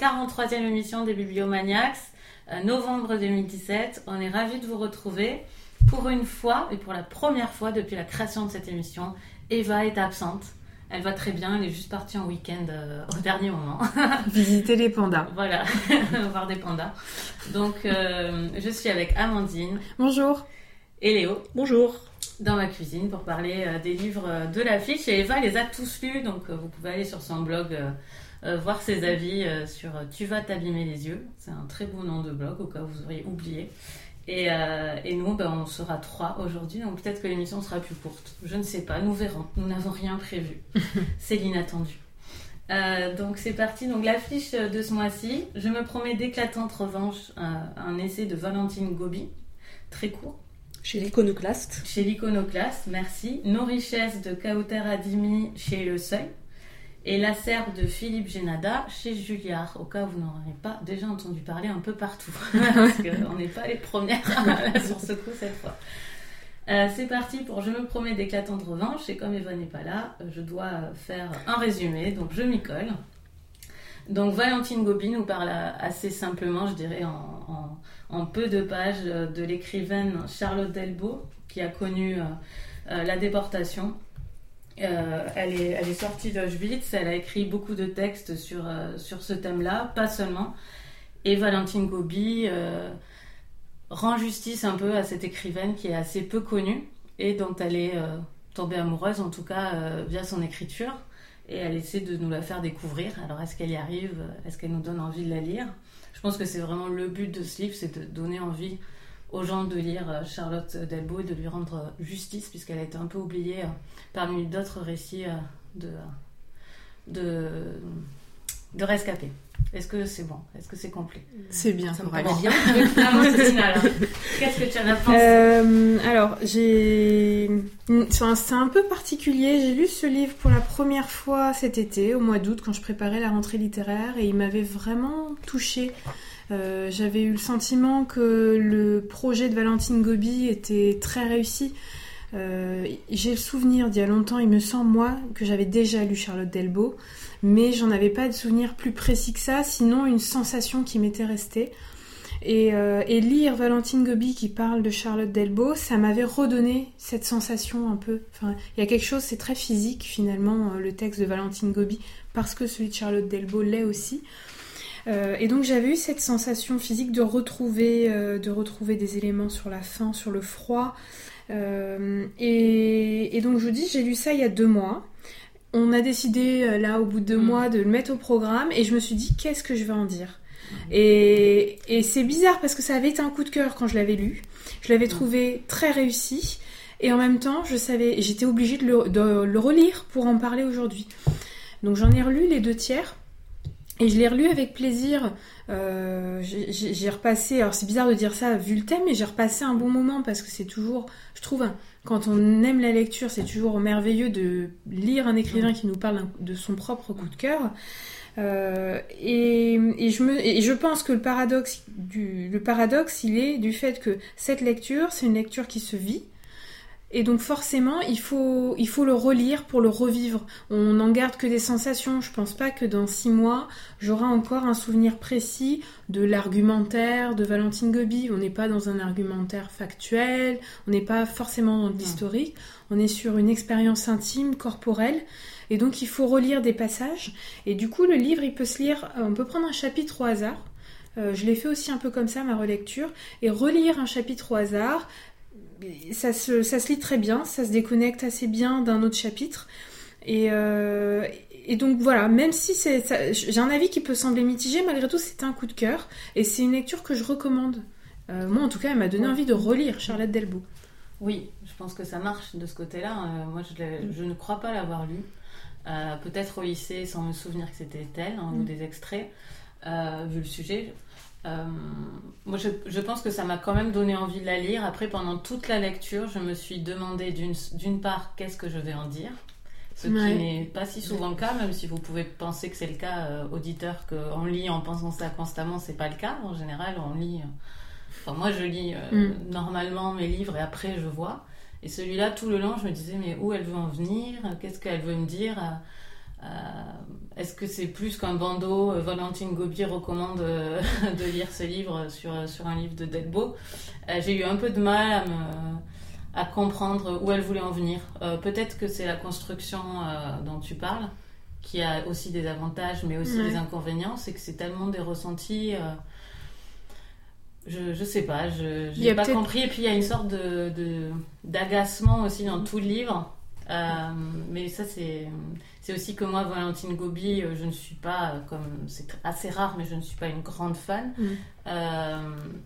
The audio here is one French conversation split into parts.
43e émission des Bibliomaniacs, novembre 2017. On est ravis de vous retrouver. Pour une fois, et pour la première fois depuis la création de cette émission, Eva est absente. Elle va très bien, elle est juste partie en week-end euh, au dernier moment. Visiter les pandas. Voilà, voir des pandas. Donc, euh, je suis avec Amandine. Bonjour. Et Léo. Bonjour. Dans ma cuisine pour parler des livres de l'affiche. Et Eva les a tous lus, donc vous pouvez aller sur son blog euh, voir ses avis euh, sur euh, Tu vas t'abîmer les yeux. C'est un très beau nom de blog au cas où vous auriez oublié. Et, et nous, ben, on sera trois aujourd'hui, donc peut-être que l'émission sera plus courte. Je ne sais pas, nous verrons. Nous n'avons rien prévu. c'est l'inattendu. donc c'est parti. Donc l'affiche de ce mois-ci, je me promets d'éclatante revanche, un essai de Valentine Gobi, très court. Chez l'iconoclaste. Chez l'iconoclaste, merci. Nos richesses de Kauter Adimi chez Le Seuil et La Serbe de Philippe Génada chez Julliard, au cas où vous n'en aurez pas déjà entendu parler un peu partout, parce qu'on n'est pas les premières sur ce coup cette fois. Euh, c'est parti pour Je me promets d'éclatante revanche, et comme Eva n'est pas là, je dois faire un résumé, donc je m'y colle. Donc Valentine Gobi nous parle assez simplement, je dirais en, en, peu de pages, de l'écrivaine Charlotte Delbo, qui a connu euh, euh, la déportation euh, elle, est, sortie d'Auschwitz, elle a écrit beaucoup de textes sur, euh, sur ce thème-là, pas seulement. Et Valentine Gobi euh, rend justice un peu à cette écrivaine qui est assez peu connue et dont elle est tombée amoureuse, en tout cas via son écriture. Et elle essaie de nous la faire découvrir. Alors est-ce qu'elle y arrive? Est-ce qu'elle nous donne envie de la lire? Je pense que c'est vraiment le but de ce livre, c'est de donner envie aux gens de lire euh, Charlotte Delbo et de lui rendre euh, justice, puisqu'elle a été un peu oubliée euh, parmi d'autres récits de, de, de rescapés. Est-ce que c'est bon? Est-ce que c'est complet? C'est bien, ça me paraît bien. Qu'est-ce que tu en as pensé? Alors, j'ai. c'est un peu particulier. J'ai lu ce livre pour la première fois cet été, au mois d'août, quand je préparais la rentrée littéraire, et il m'avait vraiment touchée. Euh, j'avais eu le sentiment que le projet de Valentine Gobi était très réussi. Euh, j'ai le souvenir d'il y a longtemps, il me semble, moi, que j'avais déjà lu Charlotte Delbo, mais j'en avais pas de souvenir plus précis que ça, sinon une sensation qui m'était restée. Et, euh, lire Valentine Gobi qui parle de Charlotte Delbo, ça m'avait redonné cette sensation un peu. Il y a quelque chose, c'est très physique finalement, le texte de Valentine Gobi, parce que celui de Charlotte Delbo l'est aussi. Euh, et donc j'avais eu cette sensation physique de retrouver, euh, de retrouver des éléments sur la faim, sur le froid. Euh, et, donc je vous dis, j'ai lu ça il y a deux mois. On a décidé là au bout de deux mm. mois de le mettre au programme et je me suis dit qu'est-ce que je vais en dire? Mm. Et, c'est bizarre parce que ça avait été un coup de cœur quand je l'avais lu. Je l'avais mm. trouvé très réussi et en même temps je savais, j'étais obligée de le relire pour en parler aujourd'hui. Donc j'en ai relu les deux tiers. Et je l'ai relu avec plaisir. Euh, j'ai repassé, alors c'est bizarre de dire ça vu le thème, mais j'ai repassé un bon moment parce que c'est toujours, je trouve, quand on aime la lecture, c'est toujours merveilleux de lire un écrivain qui nous parle de son propre coup de cœur. Euh, et, je me, et je pense que le paradoxe, du, le paradoxe, il est du fait que cette lecture, c'est une lecture qui se vit, et donc forcément, il faut, il faut le relire pour le revivre. On n'en garde que des sensations. Je pense pas que dans six mois, j'aurai encore un souvenir précis de l'argumentaire de Valentine Gobi. On n'est pas dans un argumentaire factuel, on n'est pas forcément dans l'historique. On est sur une expérience intime, corporelle. Et donc il faut relire des passages. Et du coup, le livre, il peut se lire, on peut prendre un chapitre au hasard. Euh, je l'ai fait aussi un peu comme ça, ma relecture, et relire un chapitre au hasard, ça se, ça se lit très bien, ça se déconnecte assez bien d'un autre chapitre. Et, euh, et donc voilà, même si c'est, j'ai un avis qui peut sembler mitigé, malgré tout c'est un coup de cœur et c'est une lecture que je recommande. Euh, moi en tout cas, elle m'a donné envie de relire Charlotte Delbo. Oui, je pense que ça marche de ce côté-là. Euh, moi je, je, ne crois pas l'avoir lu. Peut-être au lycée sans me souvenir que c'était elle hein, ou mm. des extraits, vu le sujet. Euh, moi, je, je pense que ça m'a quand même donné envie de la lire. Après, pendant toute la lecture, je me suis demandé d'une part qu'est-ce que je vais en dire. Ce Ouais. qui n'est pas si souvent le cas, même si vous pouvez penser que c'est le cas, euh, auditeur, qu'on lit en pensant ça constamment, c'est pas le cas. En général, on lit. euh, Enfin, moi, je lis euh, Mm. normalement mes livres et après, je vois. Et celui-là, tout le long, je me disais, mais où elle veut en venir? Qu'est-ce qu'elle veut me dire? Est-ce que c'est plus qu'un bandeau euh, Valentine Gobi recommande euh, de lire ce livre sur, sur un livre de Delbo. Euh, J'ai eu un peu de mal à, me, à comprendre où elle voulait en venir. Euh, Peut-être que c'est la construction euh, dont tu parles, qui a aussi des avantages, mais aussi Ouais. des inconvénients. C'est que c'est tellement des ressentis. euh, je, je sais pas, je n'ai pas compris. Et puis il y a une sorte de de- d'agacement aussi dans tout le livre. Euh, mais ça, c'est c'est aussi que moi, Valentine Gobi, euh, je ne suis pas, euh, comme c'est assez rare, mais je ne suis pas une grande fan. Mm. Euh,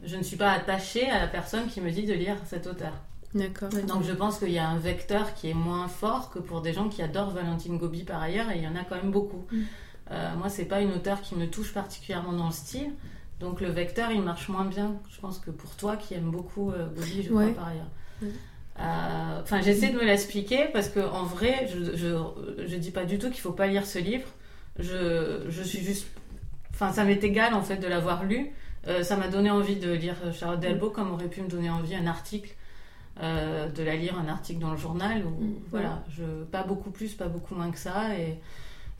je ne suis pas attachée à la personne qui me dit de lire cet auteur. D'accord. Donc je pense qu'il y a un vecteur qui est moins fort que pour des gens qui adorent Valentine Gobi par ailleurs, et il y en a quand même beaucoup. Mm. Euh, moi, c'est pas une auteure qui me touche particulièrement dans le style. Donc le vecteur, il marche moins bien, je pense, que pour toi qui aimes beaucoup euh, Gobi, je Ouais. crois, par ailleurs. Mm. Euh, Enfin, j'essaie de me l'expliquer parce que en vrai, je, je, je dis pas du tout qu'il faut pas lire ce livre. Je, je suis juste. Enfin, ça m'est égal en fait de l'avoir lu. Euh, ça m'a donné envie de lire Charlotte Delbo comme aurait pu me donner envie un article, euh, de la lire un article dans le journal. Ou, Mm. Voilà, je, pas beaucoup plus, pas beaucoup moins que ça. Et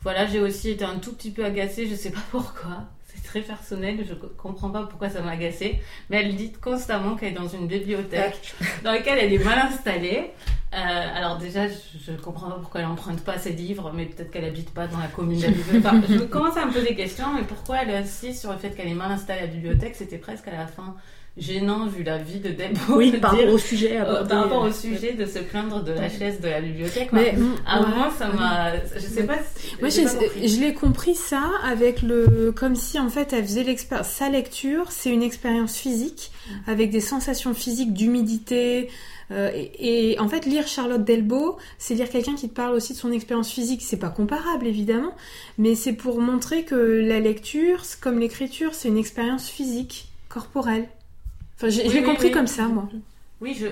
voilà, j'ai aussi été un tout petit peu agacée, je sais pas pourquoi. Très personnel, je co- comprends pas pourquoi ça m'a agacée. Mais elle dit constamment qu'elle est dans une bibliothèque dans laquelle elle est mal installée. Euh, alors déjà, je, je comprends pas pourquoi elle emprunte pas ses livres, mais peut-être qu'elle habite pas dans la commune. Enfin, je commence à me poser des questions, mais pourquoi elle insiste sur le fait qu'elle est mal installée à la bibliothèque? C'était presque à la fin gênant vu la vie de Delbo. Oui, de par rapport au sujet euh, par rapport euh, au sujet de se plaindre de la chaise de la bibliothèque. Mais Enfin, mm, à ouais. ça m'a. Je sais pas. si- Moi, pas je l'ai compris ça avec le, comme si en fait elle faisait l'expérience. Sa lecture, c'est une expérience physique avec des sensations physiques d'humidité. Euh, et, et en fait, lire Charlotte Delbo, c'est lire quelqu'un qui te parle aussi de son expérience physique. C'est pas comparable évidemment, mais c'est pour montrer que la lecture, comme l'écriture, c'est une expérience physique, corporelle. Enfin, j'ai- Oui, je l'ai oui, compris oui. comme ça, moi. Oui, je,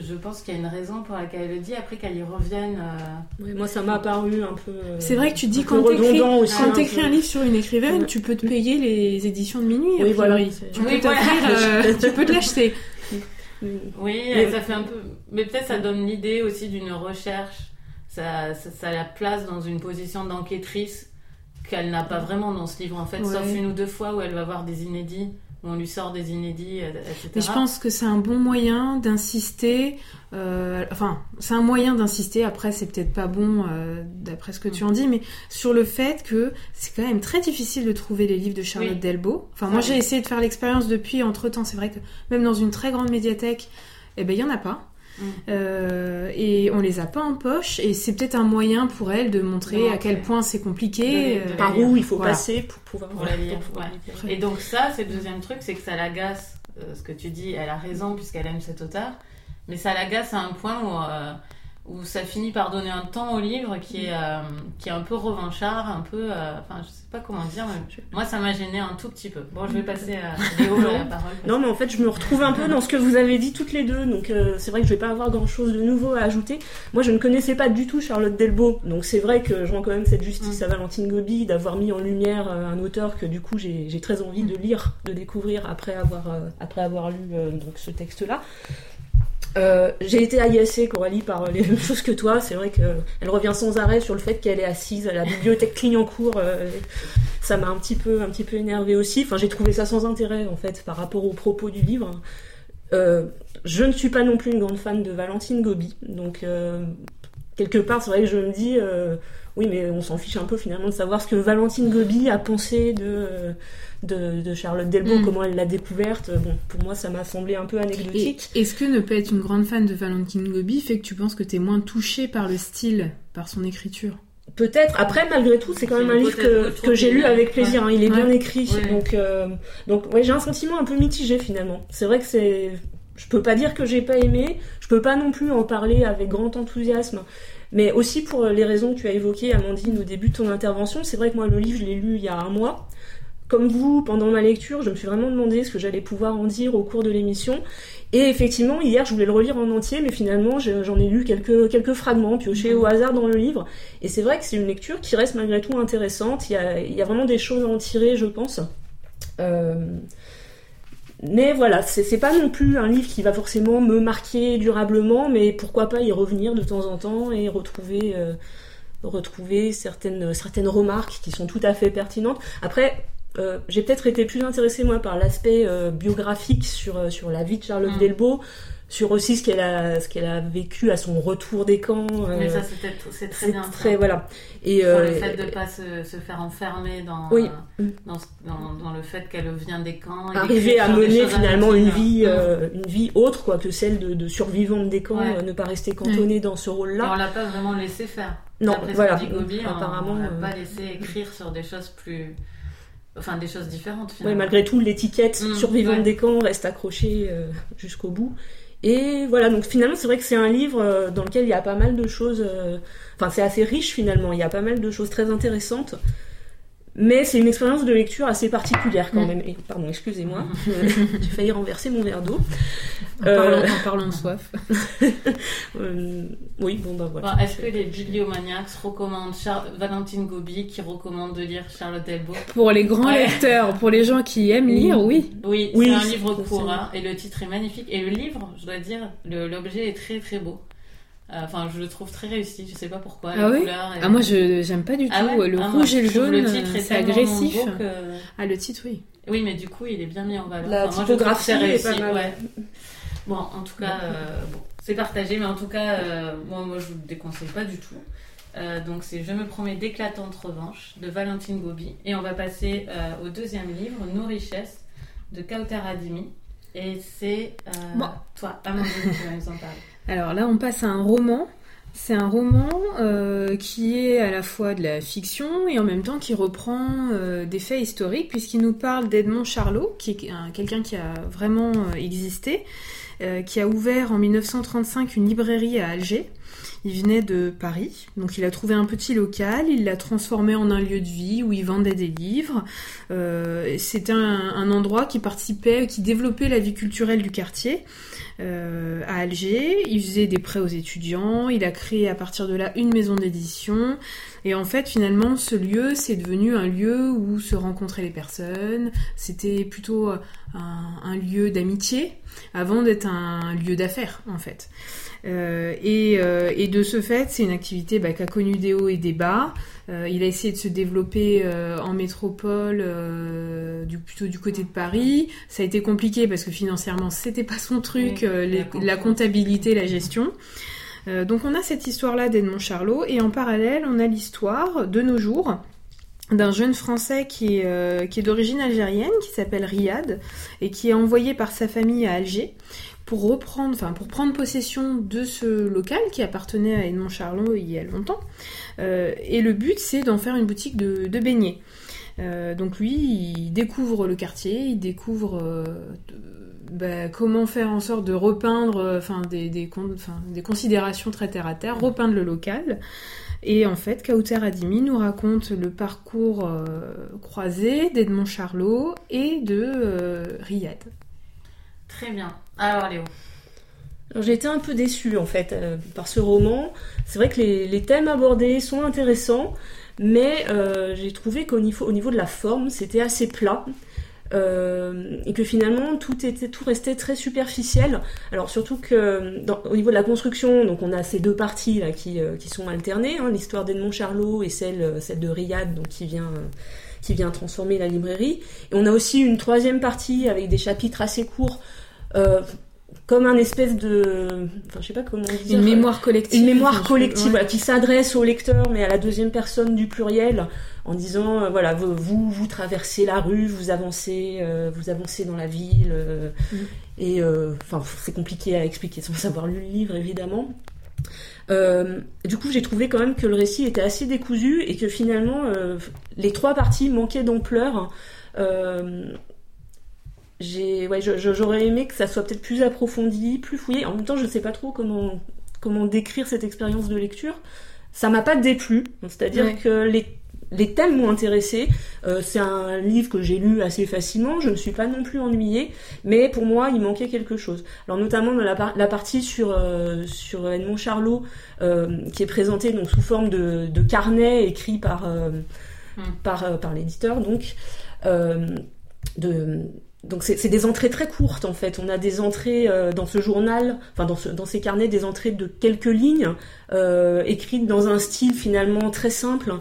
je pense qu'il y a une raison pour laquelle elle le dit. Après qu'elle y revienne. euh, ouais, moi, ça m'a apparu un peu. euh, C'est vrai que tu dis un quand t'écris quand un t'écris peu. un livre sur une écrivaine, Ouais. tu peux te payer les éditions de minuit. Oui, voilà. Tu Oui, peux t'offrir, voilà. euh, tu peux te l'acheter. Oui, Mais- ça fait un peu. Mais peut-être ça donne l'idée aussi d'une recherche. Ça, ça, ça la place dans une position d'enquêtrice qu'elle n'a pas vraiment dans ce livre en fait, Ouais. sauf une ou deux fois où elle va voir des inédits, où on lui sort des inédits, euh, etc. Mais je pense que c'est un bon moyen d'insister. euh, enfin, c'est un moyen d'insister. Après, c'est peut-être pas bon euh, d'après ce que tu en dis, mais sur le fait que c'est quand même très difficile de trouver les livres de Charlotte Oui. Delbo. Enfin, Ça, moi, j'ai essayé de faire l'expérience depuis. Entre temps, c'est vrai que même dans une très grande médiathèque, eh ben, il y en a pas. Mm. Euh, et on les a pas en poche et c'est peut-être un moyen pour elle de montrer à quel point c'est compliqué. De- de- euh, Par où il faut Voilà. passer pour pouvoir. Pour la lire, pour pouvoir ouais. la lire. Et donc ça, c'est le deuxième truc, c'est que ça l'agace. euh, ce que tu dis, elle a raison puisqu'elle aime cet auteur, mais ça l'agace à un point où, euh, où ça finit par donner un temps au livre qui est, euh, qui est un peu revanchard, un peu... euh, Enfin, je sais pas comment dire, mais moi ça m'a gêné un tout petit peu. Bon, je vais passer à Léo la parole. Non, mais en fait, je me retrouve un peu dans ce que vous avez dit toutes les deux, donc euh, c'est vrai que je vais pas avoir grand chose de nouveau à ajouter. Moi, je ne connaissais pas du tout Charlotte Delbo, donc c'est vrai que je rends quand même cette justice Mm. à Valentine Gobi d'avoir mis en lumière euh, un auteur que du coup j'ai j'ai très envie de lire, de découvrir après avoir, euh, après avoir lu euh, donc ce texte-là. Euh, j'ai été agacée, Coralie, par euh, les mêmes choses que toi. C'est vrai qu'elle revient sans arrêt sur le fait qu'elle est assise à la bibliothèque Clignancourt. euh, ça m'a un petit peu, un petit peu énervé aussi. Enfin, j'ai trouvé ça sans intérêt en fait par rapport aux propos du livre. Euh, je ne suis pas non plus une grande fan de Valentine Gobi, donc euh, quelque part, c'est vrai que je me dis, euh, oui, mais on s'en fiche un peu finalement de savoir ce que Valentine Gobi a pensé de, euh, de, de Charlotte Delbo, Mm. comment elle l'a découverte. Bon, pour moi, ça m'a semblé un peu anecdotique. est-ce que ne pas être une grande fan de Valentine Gobi fait que tu penses que t'es moins touché par le style, par son écriture? Peut-être. Après, malgré tout, c'est quand même un livre que, que j'ai lu avec plaisir. hein. Il est bien écrit. Ouais. Donc, euh, donc ouais, j'ai un sentiment un peu mitigé finalement. C'est vrai que c'est. Je peux pas dire que j'ai pas aimé. Je peux pas non plus en parler avec grand enthousiasme. Mais aussi pour les raisons que tu as évoquées, Amandine, au début de ton intervention. C'est vrai que moi, le livre, je l'ai lu il y a un mois. Comme vous, pendant ma lecture, je me suis vraiment demandé ce que j'allais pouvoir en dire au cours de l'émission. Et effectivement, hier, je voulais le relire en entier, mais finalement, j'en ai lu quelques, fragments piochés au hasard dans le livre. Et c'est vrai que c'est une lecture qui reste malgré tout intéressante. Il y a, vraiment des choses à en tirer, je pense. Euh, mais voilà, c'est pas non plus un livre qui va forcément me marquer durablement, mais pourquoi pas y revenir de temps en temps et retrouver, euh, certaines remarques qui sont tout à fait pertinentes. Après, euh, j'ai peut-être été plus intéressée moi par l'aspect euh, biographique sur, euh, sur la vie de Charlotte mm. Delbo, sur aussi ce qu'elle a ce qu'elle a vécu à son retour des camps. Mais ça c'est très bien. Très voilà. Et le fait de ne pas se, se, faire enfermer dans, oui. dans, dans, le fait qu'elle vient des camps. Arriver à mener finalement une vie mm. une vie autre quoi que celle de, de survivante des camps, ne pas rester cantonnée dans ce rôle-là. On l'a pas vraiment laissé faire. Non, voilà. apparemment, on l'a pas laissé écrire sur des choses plus enfin des choses différentes finalement. malgré tout, l'étiquette mmh, survivante des camps reste accrochée euh, jusqu'au bout. Et voilà, donc finalement, c'est vrai que c'est un livre euh, dans lequel il y a pas mal de choses. Euh, enfin, c'est assez riche finalement. Il y a pas mal de choses très intéressantes. Mais c'est une expérience de lecture assez particulière quand même. pardon, excusez-moi, j'ai failli renverser mon verre d'eau. En, euh... parlant, de soif. euh... Oui, bon bah voilà. Est-ce que les bibliomaniacs recommandent Valentine Gobi qui recommande de lire Charlotte Delbo? Pour les grands lecteurs, pour les gens qui aiment lire, oui. Oui, oui c'est un livre court hein, et le titre est magnifique. Et le livre, je dois dire, l'objet est très très beau. Euh, enfin, je le trouve très réussi. Je sais pas pourquoi. Ah oui. Ah moi, je j'aime pas du ah tout. le ah, rouge et le jaune, c'est agressif. Ah le titre, oui. Oui, mais du coup, il est bien mis en valeur. La typographie est pas mal. Ouais. Bon, en tout cas, euh, bon, c'est partagé, mais en tout cas, euh, moi, moi, je vous le déconseille pas du tout. donc c'est Je me promets d'éclatante revanche de Valentine Gobi. Et on va passer au deuxième livre, Nos richesses, de Kauter Adimi. Et c'est toi, Amandine, qui va nous en parler. Alors là, on passe à un roman. C'est un roman euh, qui est à la fois de la fiction et en même temps qui reprend euh, des faits historiques puisqu'il nous parle d'Edmond Charlot, qui est quelqu'un qui a vraiment euh, qui a ouvert en 1935 une librairie à Alger. Il venait de Paris, donc il a trouvé un petit local, il l'a transformé en un lieu de vie où il vendait des livres. C'était un, un, endroit qui participait, qui développait la vie culturelle du quartier. Euh, à Alger. Il faisait des prêts aux étudiants. Il a créé à partir de là une maison d'édition. Et en fait, finalement, ce lieu, c'est devenu un lieu où se rencontraient les personnes. C'était plutôt euh, un, lieu d'amitié avant d'être un lieu d'affaires, en fait. Euh, et, et, de ce fait, c'est une activité bah, qui a connu des hauts et des bas. Euh, il a essayé de se développer euh, en métropole, euh, du, plutôt du côté de Paris. Ça a été compliqué parce que financièrement, c'était pas son truc, la, comptabilité, la gestion. Donc on a cette histoire-là d'Edmond Charlot et en parallèle, on a l'histoire de nos jours d'un jeune Français qui est, qui est d'origine algérienne, qui s'appelle Riyad, et qui est envoyé par sa famille à Alger pour reprendre, enfin pour prendre possession de ce local qui appartenait à Edmond Charlot il y a longtemps. Euh, et le but, c'est d'en faire une boutique de, beignets. Euh, donc lui, il découvre le quartier, il découvre euh, bah, comment faire en sorte de repeindre, enfin des, des, des, considérations très terre à terre, repeindre le local. Et en fait, Kauter Adimi nous raconte le parcours croisé d'Edmond Charlot et de Riyad. Très bien. Alors Léo, j'ai été un peu déçue en fait euh, par ce roman. C'est vrai que les, thèmes abordés sont intéressants, mais euh, j'ai trouvé qu'au niveau, au niveau de la forme, c'était assez plat. Euh, et que finalement tout était tout restait très superficiel. Alors surtout que au niveau de la construction, donc on a ces deux parties là qui, qui sont alternées, hein, l'histoire d'Edmond Charlot et celle celle de Riyad donc qui vient qui vient transformer la librairie. Et on a aussi une troisième partie avec des chapitres assez courts comme un espèce de, enfin, je sais pas comment dire, une mémoire collective, une mémoire collective qui s'adresse au lecteur, mais à la deuxième personne du pluriel, en disant euh, voilà vous, vous, traversez la rue, vous avancez, euh, vous avancez dans la ville, euh, mm. et enfin c'est compliqué à expliquer sans savoir lu le livre évidemment. du coup, j'ai trouvé quand même que le récit était assez décousu et que finalement les trois parties manquaient d'ampleur j'ai ouais, j'aurais aimé que ça soit peut-être plus approfondi, plus fouillé. En même temps, je ne sais pas trop comment comment décrire cette expérience de lecture. Ça m'a pas déplu, c'est-à-dire que les les thèmes m'ont intéressé. Euh, c'est un livre que j'ai lu assez facilement. Je ne suis pas non plus ennuyée, mais pour moi, il manquait quelque chose. Alors notamment dans la, la partie sur euh, sur Edmond Charlot, euh, qui est présenté donc sous forme de, de carnet écrit par hmm. par par l'éditeur, donc de donc c'est des entrées très courtes en fait. On a des entrées dans ce journal, enfin dans ces carnets, des entrées de quelques lignes euh, écrites dans un style finalement très simple.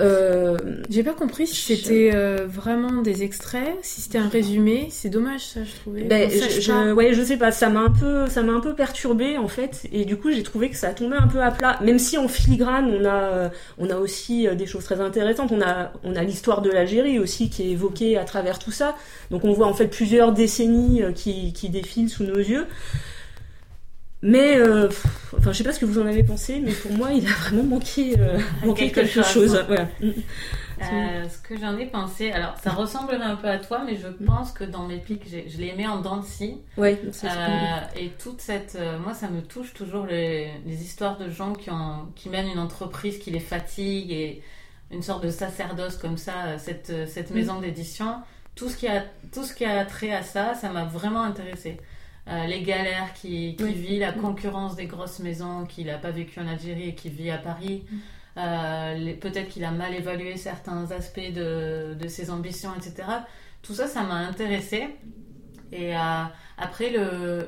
Euh, J'ai pas compris si c'était euh, vraiment des extraits, si c'était un résumé. C'est dommage ça, je trouvais. Ben, je, ouais, je sais pas. Ça m'a un peu, ça m'a un peu perturbé en fait, et du coup j'ai trouvé que ça tombait un peu à plat. Même si en filigrane on a, euh, on a aussi des choses très intéressantes. On a, on a l'histoire de l'Algérie aussi qui est évoquée à travers tout ça. Donc on voit en fait plusieurs décennies qui, qui défilent sous nos yeux. Mais, euh, enfin, je sais pas ce que vous en avez pensé, mais pour moi, il a vraiment manqué, euh, quelque, chose. Mm. Euh, ce que j'en ai pensé, alors ça ressemblerait un peu à toi, mais je pense que dans mes pics, je l'ai aimé en dents de scie. Ouais, et toute cette. moi, ça me touche toujours les, histoires de gens qui, ont, qui mènent une entreprise qui les fatigue et une sorte de sacerdoce comme ça, cette, cette mm. maison d'édition. Tout, ce qui a, tout ce qui a trait à ça, ça m'a vraiment intéressé. Euh, les galères qu'il qui vit, la concurrence des grosses maisons qu'il n'a pas vécu en Algérie et qui vit à Paris. Mm. Euh, peut-être qu'il a mal évalué certains aspects de, de, ses ambitions, etc. Tout ça, ça m'a intéressé. Et euh, après,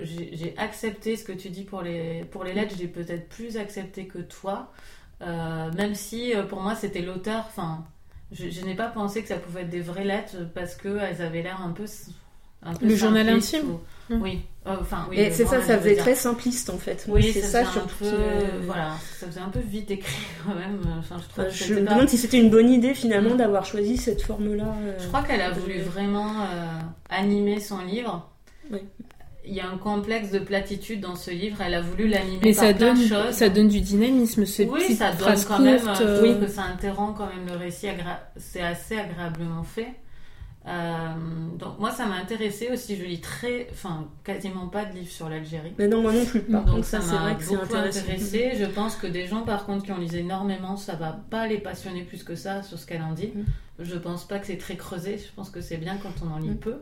j'ai accepté ce que tu dis pour les, pour les lettres, j'ai peut-être plus accepté que toi. même si pour moi c'était l'auteur, enfin, je, je n'ai pas pensé que ça pouvait être des vraies lettres parce qu'elles avaient l'air un peu, un peu. Le journal intime Mmh. Oui, euh, enfin oui. Et c'est ça, ça faisait très simpliste en fait. Oui, c'est ça, ça peu, voilà, ça faisait un peu vite écrit quand même. Enfin, je, euh, je me demande si c'était une bonne idée finalement mmh. d'avoir choisi cette forme-là. Euh, je crois qu'elle a voulu vraiment animer son livre. Oui. Il y a un complexe de platitude dans ce livre. Elle a voulu l'animer par ça plein donne, de choses. Ça donne du dynamisme. Oui, ça donne quand même. oui, que ça interrompt quand même le récit. C'est assez agréablement fait. Euh, donc moi ça m'a intéressé aussi, je lis très, enfin quasiment pas de livres sur l'Algérie. Mais non moi non plus. Par donc ça, que c'est intéressé. Je pense que des gens par contre qui ont lu énormément, ça va pas les passionner plus que ça sur ce qu'elle en dit. Mm. Je pense pas que c'est très creusé. Je pense que c'est bien quand on en lit mm. peu,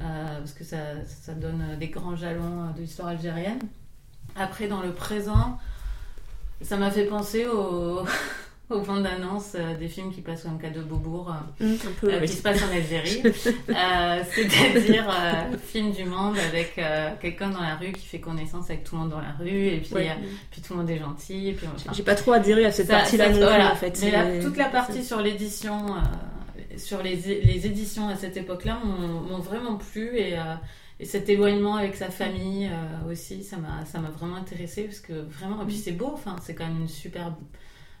euh, parce que ça, ça donne des grands jalons de l'histoire algérienne. Après dans le présent, ça m'a fait penser au au fond d'annonce euh, des films qui passent comme cadeau Beaubourg, euh, mm, euh, qui se passent en Algérie. C'est-à-dire film du monde avec quelqu'un dans la rue qui fait connaissance avec tout le monde dans la rue et puis, puis tout le monde est gentil. J'ai pas trop adhéré à cette partie-là voilà. en fait. Mais toute la partie sur l'édition, sur les, les, éditions à cette époque-là m'ont vraiment plu et et cet éloignement avec sa famille aussi, ça m'a ça m'a vraiment intéressé parce que vraiment et puis mm. c'est beau, enfin c'est quand même une super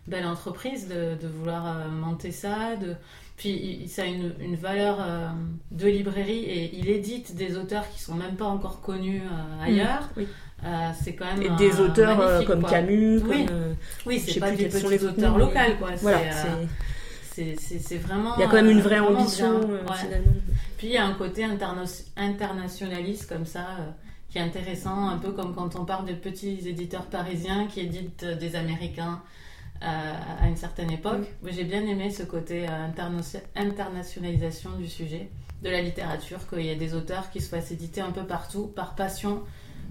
belle entreprise de, de vouloir euh, monter ça. De... Puis ça a une, une valeur euh, de librairie et il édite des auteurs qui sont même pas encore connus euh, ailleurs. Mm, c'est quand même et des auteurs comme Camus. Oui, oui c'est pas des petits auteurs locaux quoi. Voilà, c'est vraiment. Il y a quand même une vraie ambition finalement. Puis il y a un côté internationaliste comme ça qui est intéressant, un peu comme quand on parle de petits éditeurs parisiens qui éditent des Américains à une certaine époque. J'ai bien aimé ce côté euh, internationalisation du sujet, de la littérature, qu'il y ait des auteurs qui se fassent éditer un peu partout, par passion,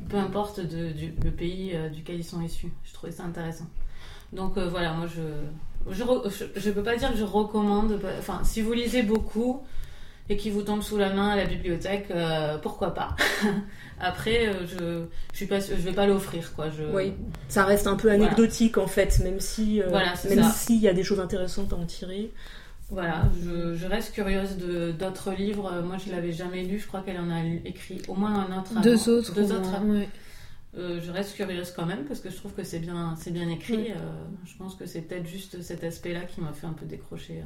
peu importe de, du, le pays euh, duquel ils sont issus. Je trouvais ça intéressant. Donc euh, voilà, moi je je, je, peux pas dire que je recommande. Enfin, si vous lisez beaucoup et qu'il vous tombe sous la main à la bibliothèque, pourquoi pas Après, euh, je je suis pas, je vais pas l'offrir quoi. Je... Oui, ça reste un peu anecdotique en fait, même si euh, même s'il y a des choses intéressantes à en tirer. Voilà, je, je reste curieuse de d'autres livres. Moi, je l'avais jamais lu. Je crois qu'elle en a écrit au moins un autre. Deux autres. Deux autres. Euh, je reste curieuse quand même parce que je trouve que c'est bien, c'est bien écrit. je pense que c'est peut-être juste cet aspect-là qui m'a fait un peu décrocher.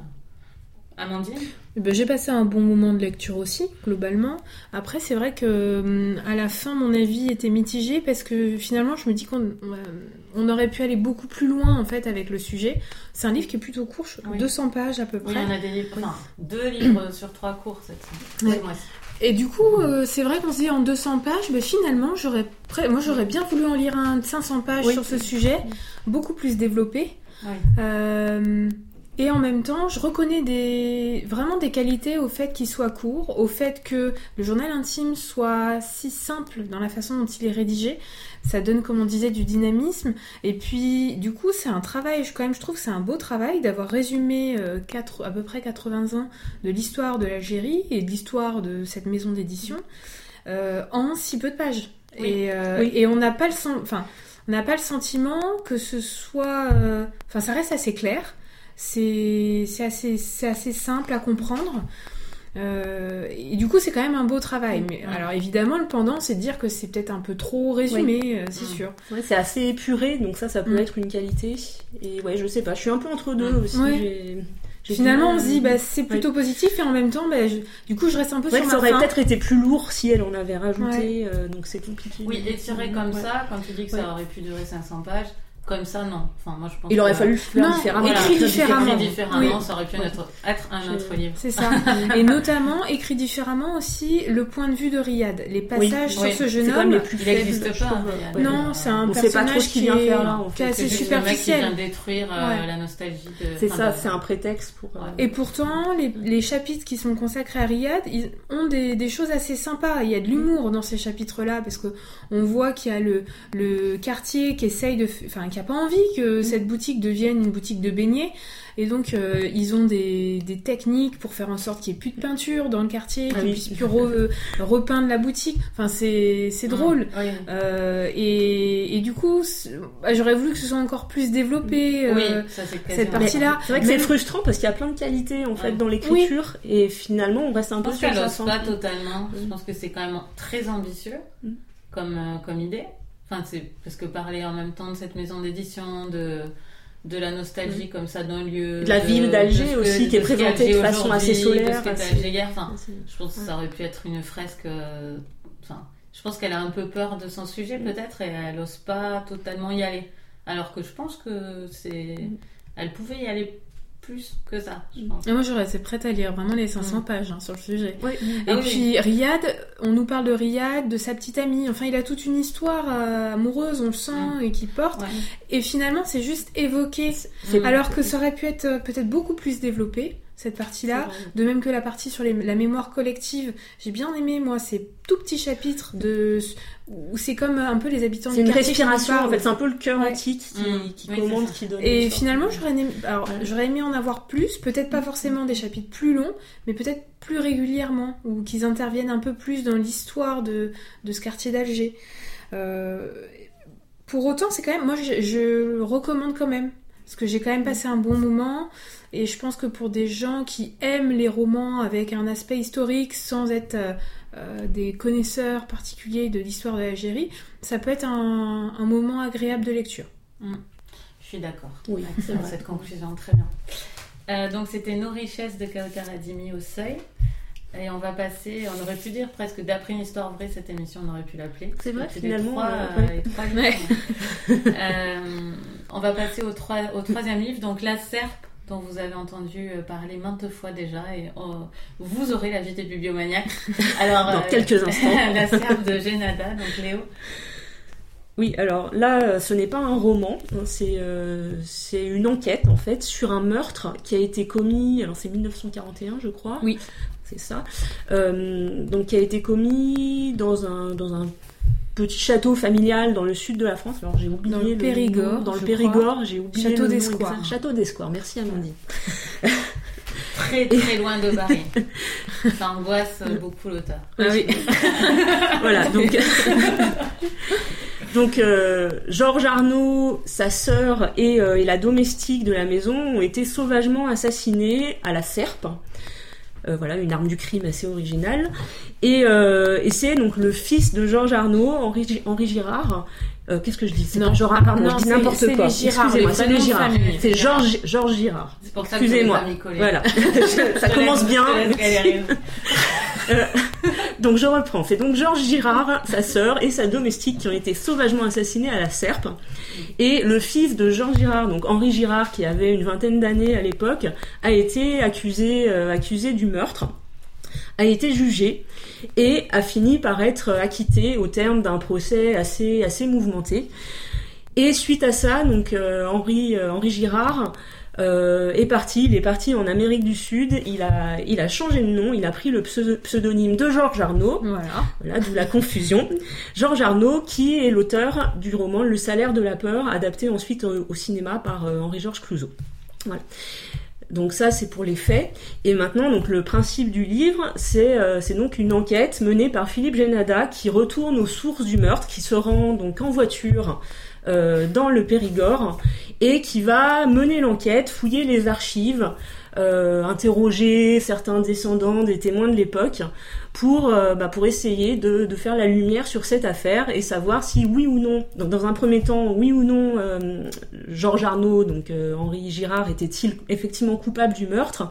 Amandine eh ben, J'ai passé un bon moment de lecture aussi, globalement. Après, c'est vrai que hum, à la fin, mon avis était mitigé parce que finalement, je me dis qu'on on aurait pu aller beaucoup plus loin en fait avec le sujet. C'est un livre qui est plutôt court, 200 pages à peu près. Oui, il y en a des livres, enfin, deux livres sur trois courts cette semaine. Et du coup, euh, c'est vrai qu'on se dit en 200 pages, mais finalement, j'aurais, moi, j'aurais bien voulu en lire un de 500 pages sur ce sujet, beaucoup plus développé. Euh, Et en même temps, je reconnais des, vraiment des qualités au fait qu'il soit court, au fait que le journal intime soit si simple dans la façon dont il est rédigé. Ça donne, comme on disait, du dynamisme. Et puis, du coup, c'est un travail, je, quand même, je trouve que c'est un beau travail d'avoir résumé euh, à peu près 80 ans de l'histoire de l'Algérie et de l'histoire de cette maison d'édition euh, en si peu de pages. Oui. Et, euh, Oui. et on n'a pas le enfin, on n'a pas le sentiment que ce soit, euh, enfin, ça reste assez clair. C'est c'est assez, c'est assez simple à comprendre. Euh, et du coup, c'est quand même un beau travail. Mais Ouais. alors, évidemment, le pendant, c'est de dire que c'est peut-être un peu trop résumé, euh, c'est sûr. Ouais, c'est assez épuré, donc ça, ça peut être une qualité. Et ouais, je sais pas, je suis un peu entre deux aussi. Finalement, on se dit, bah, c'est plutôt positif, et en même temps, bah, je- du coup, je reste un peu Ouais, sur ça ma aurait faim. peut-être été plus lourd si elle en avait rajouté, euh, donc c'est compliqué. Oui, étiré comme Ouais. ça, quand tu dis que ça aurait pu durer 500 pages, comme ça, non. Enfin, moi, je pense Il aurait que- fallu le faire Non, différemment. Voilà, écrit écrit différemment. différemment, Oui. ça aurait pu Ouais. être, être un Je- autre livre. C'est ça. et notamment, écrit différemment aussi, le point de vue de Riyad. Les passages sur oui. ce jeune homme. les plus Il n'existe pas. Non, c'est un On sait pas trop personnage ce qu'il qui vient est, faire là, en qui fait. C'est le mec qui superficiel. vient détruire euh, Ouais. la nostalgie de. C'est enfin, ça, de- c'est un prétexte pour. euh, Ouais. Et pourtant, les, les chapitres qui sont consacrés à Riyad, ils ont des, des choses assez sympas. Il y a de l'humour dans ces chapitres-là, parce que on voit qu'il y a le, le quartier qui essaye de, enfin, qui a pas envie que cette boutique devienne une boutique de beignets. Et donc, euh, ils ont des, des techniques pour faire en sorte qu'il n'y ait plus de peinture dans le quartier, Ah qu'ils oui. puissent plus re- repeindre la boutique. Enfin, c'est, c'est drôle. Oui. Euh, et, et du coup, bah, j'aurais voulu que ce soit encore plus développé. euh, ça cette partie-là. C'est vrai que c'est frustrant parce qu'il y a plein de qualités en fait Ouais. dans l'écriture et finalement on reste un Je peu sur fin. pas totalement. Je Mm. pense que c'est quand même très ambitieux Mm. comme, euh, comme idée. Enfin, c'est parce que parler en même temps de cette maison d'édition, de, de la nostalgie comme ça d'un lieu. De la ville d'Alger aussi, qui est présentée de façon assez solaire, De ce hier. Enfin, je pense que ça aurait pu être une fresque. euh, Enfin, je pense qu'elle a un peu peur de son sujet Mm. peut-être et elle n'ose pas totalement y aller. Alors que je pense que c'est. Mm. Elle pouvait y aller plus que ça, je Mm. pense. Et moi, j'aurais été prête à lire vraiment les 500 Mm. pages hein, sur le sujet. Et Ah oui. puis Riyad, on nous parle de Riyad, de sa petite amie. Enfin, il a toute une histoire euh, amoureuse, on le sent, Mm. et qui porte. Ouais. Et finalement, c'est juste évoqué. C'est. Alors que ça aurait pu être euh, peut-être beaucoup plus développé, cette partie-là. C'est. De même que la partie sur les- la mémoire collective. J'ai bien aimé, moi, ces tout petits chapitres de, où c'est comme un peu les habitants C'est du une quartier qui nous respiration en fait, c'est un peu le cœur Ouais. antique qui, Mm. qui Oui, commande, c'est qui donne. Et une finalement, j'aurais aimé, alors, Ouais. j'aurais aimé en avoir plus, peut-être pas forcément des chapitres plus longs, mais peut-être plus régulièrement, ou qu'ils interviennent un peu plus dans l'histoire de, de ce quartier d'Alger. Euh, pour autant, c'est quand même, moi, je, je le recommande quand même, parce que j'ai quand même passé un bon moment, et je pense que pour des gens qui aiment les romans avec un aspect historique, sans être euh, euh, des connaisseurs particuliers de l'histoire de l'Algérie, ça peut être un, un moment agréable de lecture. Je suis d'accord. Oui, c'est cette conclusion, très bien. Euh, donc c'était nos richesses de Kautar Adimi au seuil. Et on va passer, on aurait pu dire presque d'après une histoire vraie, cette émission, on aurait pu l'appeler. C'est vrai, finalement, trois, euh, euh, les trois livres. Euh, on va passer au, trois- au troisième livre, donc La Serpe, dont vous avez entendu parler maintes fois déjà, et euh, vous aurez la vie des bibliomaniaques. Alors, Dans quelques instants. la Serpe de Genada, donc Léo. Oui, alors là, ce n'est pas un roman, hein, c'est euh, c'est une enquête en fait sur un meurtre qui a été commis, alors c'est 1941 je crois. Oui. C'est ça. Euh, donc qui a été commis dans un, dans un petit château familial dans le sud de la France. Alors j'ai oublié Dans le Périgord, nom. Dans le Périgord, j'ai oublié Château d'Escoir. Château d'Escoir, merci Amandine. Très très loin de Paris. Ça angoisse beaucoup l'auteur. Ah oui. voilà, donc. donc, euh, Georges Arnaud, sa sœur et, euh, et la domestique de la maison ont été sauvagement assassinés à la serpe. Euh, voilà, une arme du crime assez originale. Et, euh, et c'est donc le fils de Georges Arnaud, Henri, Henri Girard. Euh, Qu'est-ce que je dis? C'est Non. pas Georges Arnaud, Non, je dis c'est- n'importe quoi. Excusez-moi, c'est les Girard. C'est Georges, Georges Girard. C'est pour ça que Excusez-moi. Voilà, ça commence bien. galérer. Donc je reprends. C'est donc Georges Girard, sa sœur et sa domestique qui ont été sauvagement assassinés à la Serpe. Et le fils de Georges Girard, donc Henri Girard, qui avait une vingtaine d'années à l'époque, a été accusé, euh, accusé du meurtre, a été jugé et a fini par être acquitté au terme d'un procès assez, assez mouvementé. Et suite à ça, donc euh, Henri, euh, Henri Girard euh, est parti. Il est parti en Amérique du Sud. Il a, il a changé de nom. Il a pris le pseudo- pseudonyme de Georges Arnaud. Voilà. Voilà, d'où la confusion. Georges Arnaud, qui est l'auteur du roman Le salaire de la peur, adapté ensuite au, au cinéma par euh, Henri-Georges Clouzot. Voilà. Donc ça, c'est pour les faits. Et maintenant, donc le principe du livre, c'est euh, donc une enquête menée par Philippe Génada qui retourne aux sources du meurtre, qui se rend donc en voiture euh, dans le Périgord et qui va mener l'enquête, fouiller les archives, euh, interroger certains descendants des témoins de l'époque pour, euh, bah, pour essayer de, de faire la lumière sur cette affaire et savoir si oui ou non, donc dans un premier temps, oui ou non, euh, Georges Arnaud, donc euh, Henri Girard, était-il effectivement coupable du meurtre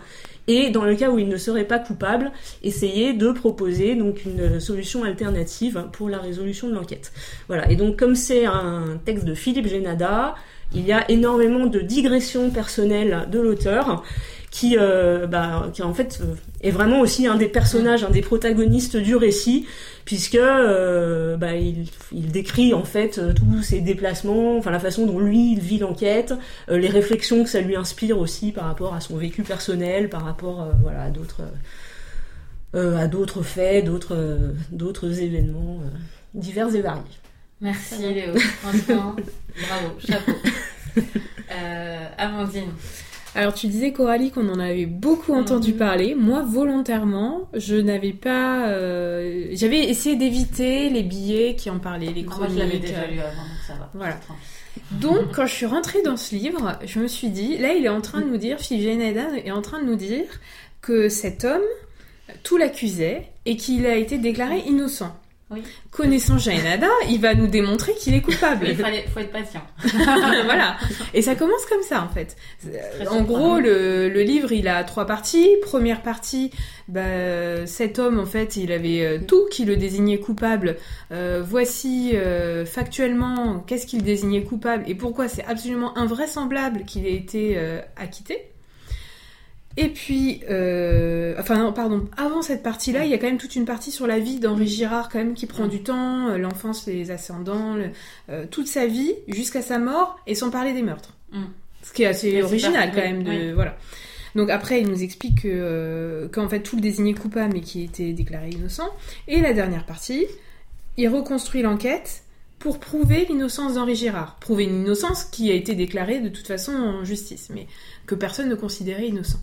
et dans le cas où il ne serait pas coupable, essayer de proposer donc une solution alternative pour la résolution de l'enquête. Voilà. Et donc comme c'est un texte de Philippe Génada, il y a énormément de digressions personnelles de l'auteur qui, euh, bah, en fait euh, est vraiment aussi un des personnages, un des protagonistes du récit, puisque euh, bah, il, décrit en fait tous ses déplacements, enfin la façon dont lui vit l'enquête, les réflexions que ça lui inspire aussi par rapport à son vécu personnel, par rapport voilà à d'autres à d'autres faits, d'autres d'autres événements divers et variés. Merci Léo, franchement, bravo, chapeau. Euh, Amandine, Alors tu disais Coralie qu'on en avait beaucoup entendu Mhm. parler. Moi volontairement, je n'avais pas. euh, J'avais essayé d'éviter les billets qui en parlaient, les moi chroniques. je l'avais déjà lu avant, donc ça va. Voilà. Donc quand je suis rentrée dans ce livre, je me suis dit, là il est en train de nous dire, Génada est en train de nous dire que cet homme tout l'accusait et qu'il a été déclaré innocent. Oui. Connaissant Génada, il va nous démontrer qu'il est coupable. Il fallait, faut être patient. voilà. Et ça commence comme ça en fait. En gros, le, le livre, il a trois parties. Première partie, bah, cet homme, en fait, il avait euh, tout qui le désignait coupable. Euh, voici euh, factuellement qu'est-ce qu'il désignait coupable et pourquoi c'est absolument invraisemblable qu'il ait été euh, acquitté. Et puis, euh, enfin non, pardon, avant cette partie-là, il y a quand même toute une partie sur la vie d'Henri Girard quand même qui prend du temps, euh, l'enfance, les ascendants, le- euh, toute sa vie jusqu'à sa mort et sans parler des meurtres. Mm. Ce qui est assez original quand même de oui. voilà. Donc après, il nous explique que euh, qu'en fait tout le désignait coupable mais qui était déclaré innocent. Et la dernière partie, il reconstruit l'enquête pour prouver l'innocence d'Henri Girard. Prouver une innocence qui a été déclarée de toute façon en justice, mais que personne ne considérait innocent.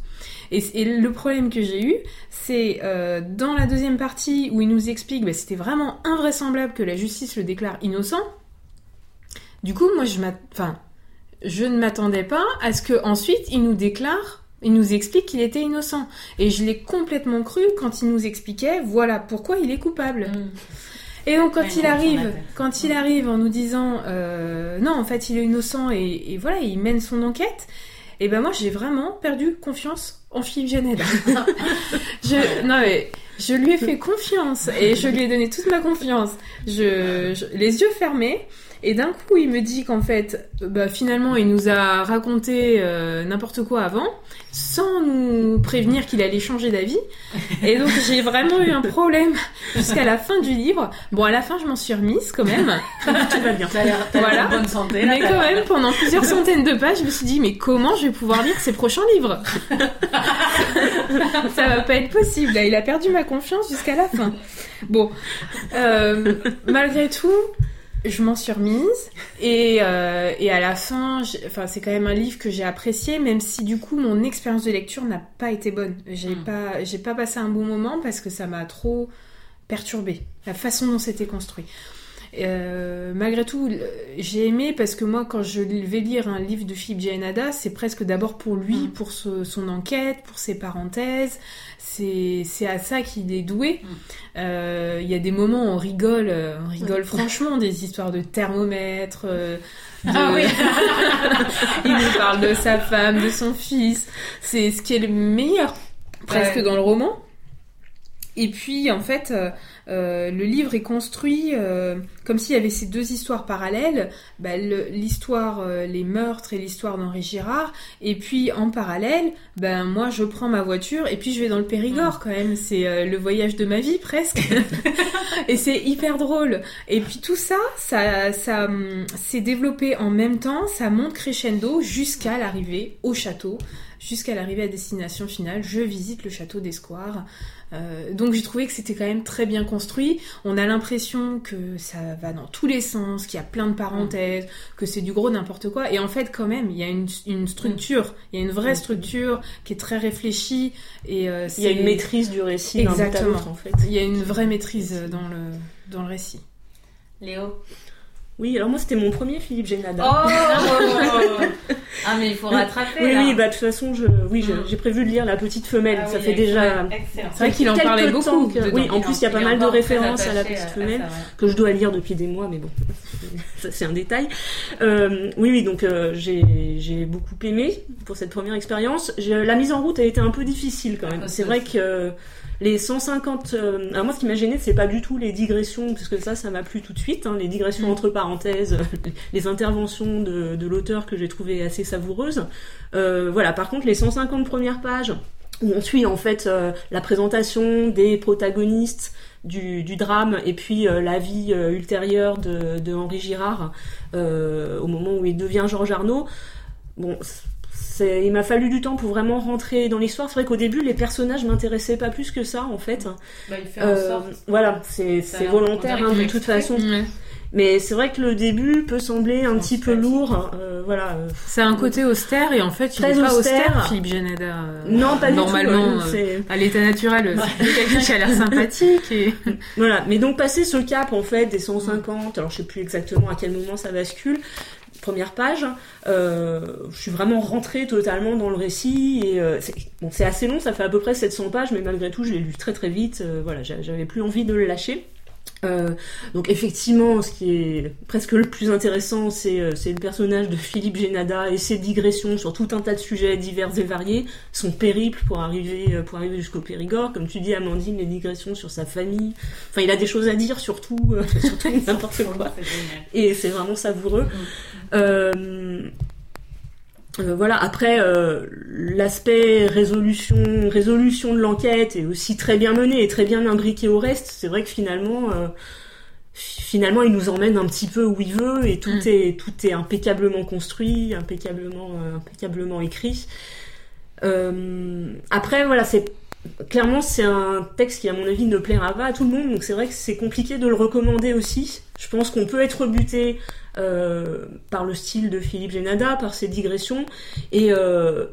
Et, le problème que j'ai eu, c'est euh, dans la deuxième partie où il nous explique que c'était vraiment invraisemblable que la justice le déclare innocent. Du coup, moi, je, je ne m'attendais pas à ce que ensuite il nous déclare, il nous explique qu'il était innocent. Et je l'ai complètement cru quand il nous expliquait, voilà pourquoi il est coupable. Mm. Et donc quand Ouais, il arrive, quand il arrive en nous disant euh, non en fait il est innocent et, et voilà il mène son enquête, et ben moi j'ai vraiment perdu confiance en Philippe Janel. je non mais je lui ai fait confiance et je lui ai donné toute ma confiance. Je, je- les yeux fermés. Et d'un coup, il me dit qu'en fait, bah, finalement, il nous a raconté euh, n'importe quoi avant, sans nous prévenir qu'il allait changer d'avis. Et donc, j'ai vraiment eu un problème jusqu'à la fin du livre. Bon, à la fin, je m'en suis remise quand même. Tout va bien. T'as l'air Voilà. en bonne santé. là, Mais quand même, pendant plusieurs centaines de pages, je me suis dit, mais comment je vais pouvoir lire ses prochains livres? Ça va pas être possible. Là, il a perdu ma confiance jusqu'à la fin. Bon, euh, malgré tout, je m'en suis remise. Et, euh, et à la fin, enfin, c'est quand même un livre que j'ai apprécié, même si du coup, mon expérience de lecture n'a pas été bonne. J'ai Mm. pas, j'ai pas passé un bon moment parce que ça m'a trop perturbé la façon dont c'était construit. Euh, malgré tout, j'ai aimé parce que moi, quand je vais lire un livre de Philippe Gianada, c'est presque d'abord pour lui, Mm. pour ce- son enquête, pour ses parenthèses. C'est à ça qu'il est doué. Mm. Euh, Il y a des moments où on rigole, euh, on rigole franchement, des histoires de thermomètre. euh, de- Ah oui. Il nous parle de sa femme, de son fils. C'est ce qui est le meilleur, presque Ouais. dans le roman. Et puis en fait, euh, euh, le livre est construit euh, comme s'il y avait ces deux histoires parallèles, bah, le- l'histoire, euh, les meurtres et l'histoire d'Henri Girard. Et puis en parallèle, ben moi je prends ma voiture et puis je vais dans le Périgord quand même. C'est le voyage de ma vie presque. et c'est hyper drôle. Et puis tout ça, ça, ça hum, s'est développé en même temps. Ça monte crescendo jusqu'à l'arrivée au château, jusqu'à l'arrivée à destination finale. Je visite le château d'Escoire. Euh, donc j'ai trouvé que c'était quand même très bien construit. On a l'impression que ça va dans tous les sens, qu'il y a plein de parenthèses, que c'est du gros n'importe quoi. Et en fait, quand même, il y a une, une structure, il y a une vraie structure qui est très réfléchie. Et euh, Il y a une maîtrise du récit Exactement. en fait. Il y a une vraie maîtrise dans le dans le récit. Léo? Oui, alors moi c'était mon premier Philippe Génada. Oh Ah, mais il faut rattraper. oui, là. oui, bah de toute façon, je, oui, Mm. j'ai prévu de lire La Petite Femelle. Ah ça oui, fait déjà. C'est vrai qu'il en parlait temps beaucoup que- dedans. Oui, en plus il y a pas mal de références à La Petite Femelle. ça, ouais. que je dois lire depuis des mois, mais bon, ça c'est un détail. Euh, oui, oui, donc euh, j'ai j'ai beaucoup aimé pour cette première expérience. La mise en route a été un peu difficile quand même. Ah, C'est vrai que euh, les 150... euh, alors moi ce qui m'a gêné, c'est pas du tout les digressions, parce que ça, ça m'a plu tout de suite. hein, les digressions Mm. entre parenthèses, les interventions de, de l'auteur que j'ai trouvé assez savoureuses. Euh, voilà, par contre, les 150 premières pages où on suit en fait euh, la présentation des protagonistes du, du drame et puis euh, la vie euh, ultérieure de, de Henri Girard au moment où il devient Georges Arnaud. Bon, il m'a fallu du temps pour vraiment rentrer dans l'histoire. C'est vrai qu'au début, les personnages m'intéressaient pas plus que ça en fait. Bah, il fait en Euh, sorte. voilà, c'est, volontaire hein, de toute façon. Mais c'est vrai que le début peut sembler un petit peu lourd. euh, voilà. euh, C'est un côté austère et en fait il Très est pas austère. Philippe Geneda. euh, Non, pas du normalement, tout. euh, c'est- à l'état naturel, c'est quelqu'un qui a l'air sympathique et Voilà, mais donc passer ce cap en fait des 150, alors je sais plus exactement à quel moment ça bascule, première page, euh, je suis vraiment rentrée totalement dans le récit et euh, c'est assez long, ça fait à peu près 700 pages, mais malgré tout je l'ai lu très très vite, euh, voilà, j'a- j'avais plus envie de le lâcher. Euh, donc effectivement, ce qui est presque le plus intéressant, c'est euh, c'est le personnage de Philippe Génada et ses digressions sur tout un tas de sujets divers et variés, son périple pour arriver euh, pour arriver jusqu'au Périgord, comme tu dis Amandine, les digressions sur sa famille. Enfin, il a des choses à dire sur tout, euh, sur tout n'importe quoi. Et c'est vraiment savoureux. Mm. Euh, euh, voilà. Après, euh, l'aspect résolution, résolution de l'enquête est aussi très bien mené et très bien imbriqué au reste. C'est vrai que finalement, euh, fi- finalement, il nous emmène un petit peu où il veut et tout Mm. est tout est impeccablement construit, impeccablement euh, impeccablement écrit. Euh, après, voilà, c'est clairement c'est un texte qui à mon avis ne plaira pas à tout le monde, donc c'est vrai que c'est compliqué de le recommander aussi. Je pense qu'on peut être buté euh, par le style de Philippe Génada, par ses digressions, et, euh,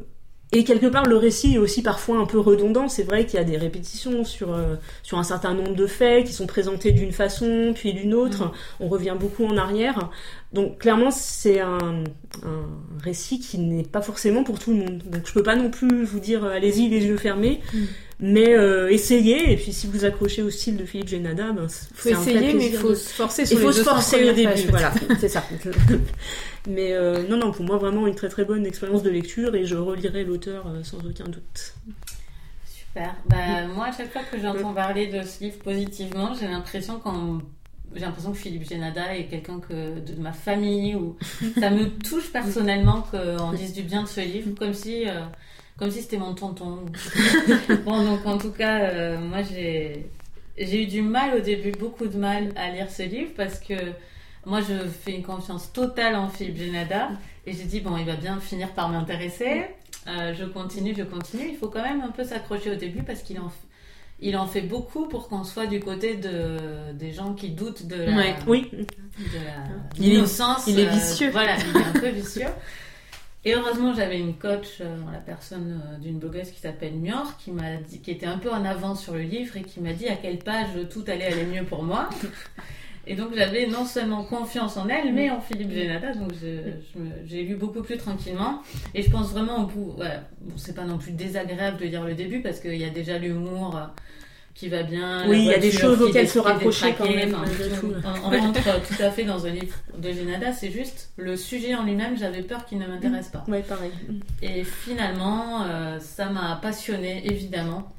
et quelque part le récit est aussi parfois un peu redondant. C'est vrai qu'il y a des répétitions sur, euh, sur un certain nombre de faits qui sont présentés d'une façon puis d'une autre. On revient beaucoup en arrière. Donc clairement c'est un, un récit qui n'est pas forcément pour tout le monde. Donc je peux pas non plus vous dire allez-y les yeux fermés. Mm. Mais euh, essayez, et puis si vous accrochez au style de Philippe Génada, ben, faut essayer mais il faut de- se forcer il sur faut les se 200 forcer au début, pages, voilà, c'est ça. Mais euh, non, non, pour moi vraiment une très très bonne expérience de lecture et je relirai l'auteur euh, sans aucun doute. Super. Bah, moi, à chaque fois que j'entends parler de ce livre positivement, j'ai l'impression qu'on j'ai l'impression que Philippe Génada est quelqu'un que de ma famille ou ça me touche personnellement qu'on dise du bien de ce livre comme si euh, comme si c'était mon tonton. bon donc en tout cas euh, moi j'ai j'ai eu du mal au début beaucoup de mal à lire ce livre parce que moi je fais une confiance totale en Philippe Génada et j'ai dit bon il va bien finir par m'intéresser. Euh, je continue, je continue. Il faut quand même un peu s'accrocher au début parce qu'il en, il en fait beaucoup pour qu'on soit du côté de, des gens qui doutent de la, Ouais. Oui, de la Il est- l'innocence, il est euh, vicieux. voilà, il est un peu vicieux. Et heureusement, j'avais une coach, euh, la personne euh, d'une blogueuse qui s'appelle Nior, qui m'a dit, qui était un peu en avance sur le livre et qui m'a dit à quelle page tout allait aller mieux pour moi. Et donc j'avais non seulement confiance en elle, mais en Philippe Génada. Donc j'ai lu beaucoup plus tranquillement. Et je pense vraiment au bout. C'est pas non plus désagréable de lire le début parce qu'il y a déjà l'humour euh, qui va bien. oui, il y a des choses auxquelles se rapprocher quand même. on, rentre tout à fait dans un livre de Génada. C'est juste le sujet en lui-même. J'avais peur qu'il ne m'intéresse pas. Ouais, pareil. Et finalement, euh, ça m'a passionné évidemment.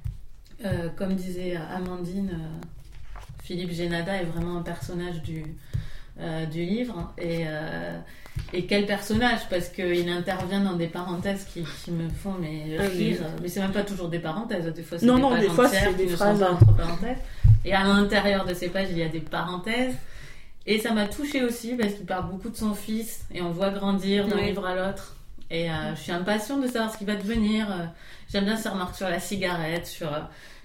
Euh, comme disait Amandine, euh, Philippe Génada est vraiment un personnage du, euh, du livre. Et, euh, et quel personnage Parce qu'il intervient dans des parenthèses qui, qui me font mais, Ah rire. Mais c'est même pas toujours des parenthèses. Des fois, c'est Non, des non, pages des fois, c'est des phrases. entre parenthèses. Et à l'intérieur de ces pages, il y a des parenthèses. Et ça m'a touchée aussi parce qu'il parle beaucoup de son fils et on voit grandir d'un Oui. livre à l'autre. Et euh, je suis impatiente de savoir ce qui va devenir. Euh, J'aime bien ses remarques sur la cigarette, sur, euh,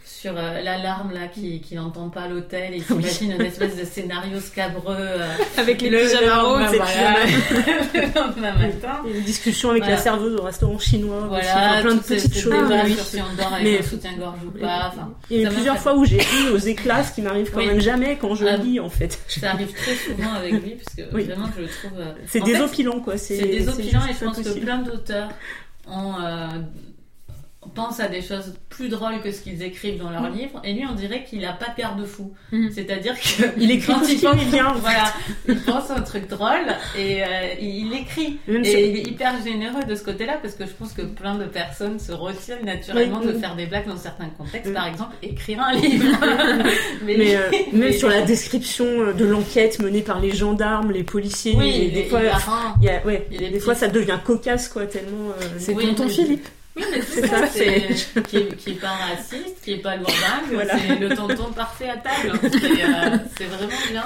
sur euh, l'alarme là qui, qui n'entend pas l'hôtel et il s'imagine une espèce de scénario scabreux. euh, Avec les le pyjamas le lendemain matin. Une discussion avec Voilà. la serveuse au restaurant chinois. Voilà, plein de petites choses. Ah, oui. sur si on dort avec Mais- un soutien-gorge ou pas. Il y a plusieurs fait- fois où j'ai ri aux éclats, ce qui m'arrive quand Oui. même jamais quand je Ah. lis en fait. ça arrive très souvent avec lui parce que Oui. vraiment je le trouve. euh, C'est désopilant quoi. C'est désopilant et je pense que plein d'auteurs ont, euh, pensent à des choses plus drôles que ce qu'ils écrivent dans leurs livres. Et lui, on dirait qu'il n'a pas de garde-fou. Mhm. C'est-à-dire que Il écrit quand il pense, vient. voilà, il pense à un truc drôle et euh, il écrit. Même Et il est hyper généreux de ce côté-là parce que je pense que plein de personnes se retiennent naturellement Oui, de faire des blagues dans certains contextes. Oui. Par exemple, écrire un livre. mais Mais euh, même mais- sur la description euh, de l'enquête menée par les gendarmes, les policiers, Oui, et des fois, hilarant. il y a, ouais, il est des petit. fois ça devient cocasse quoi tellement. euh, C'est Oui, tonton Philippe. Oui, mais c'est ça, c'est qui, est, qui est pas raciste, qui est pas lourdingue, Voilà. c'est le tonton parfait à table. C'est euh, c'est vraiment bien.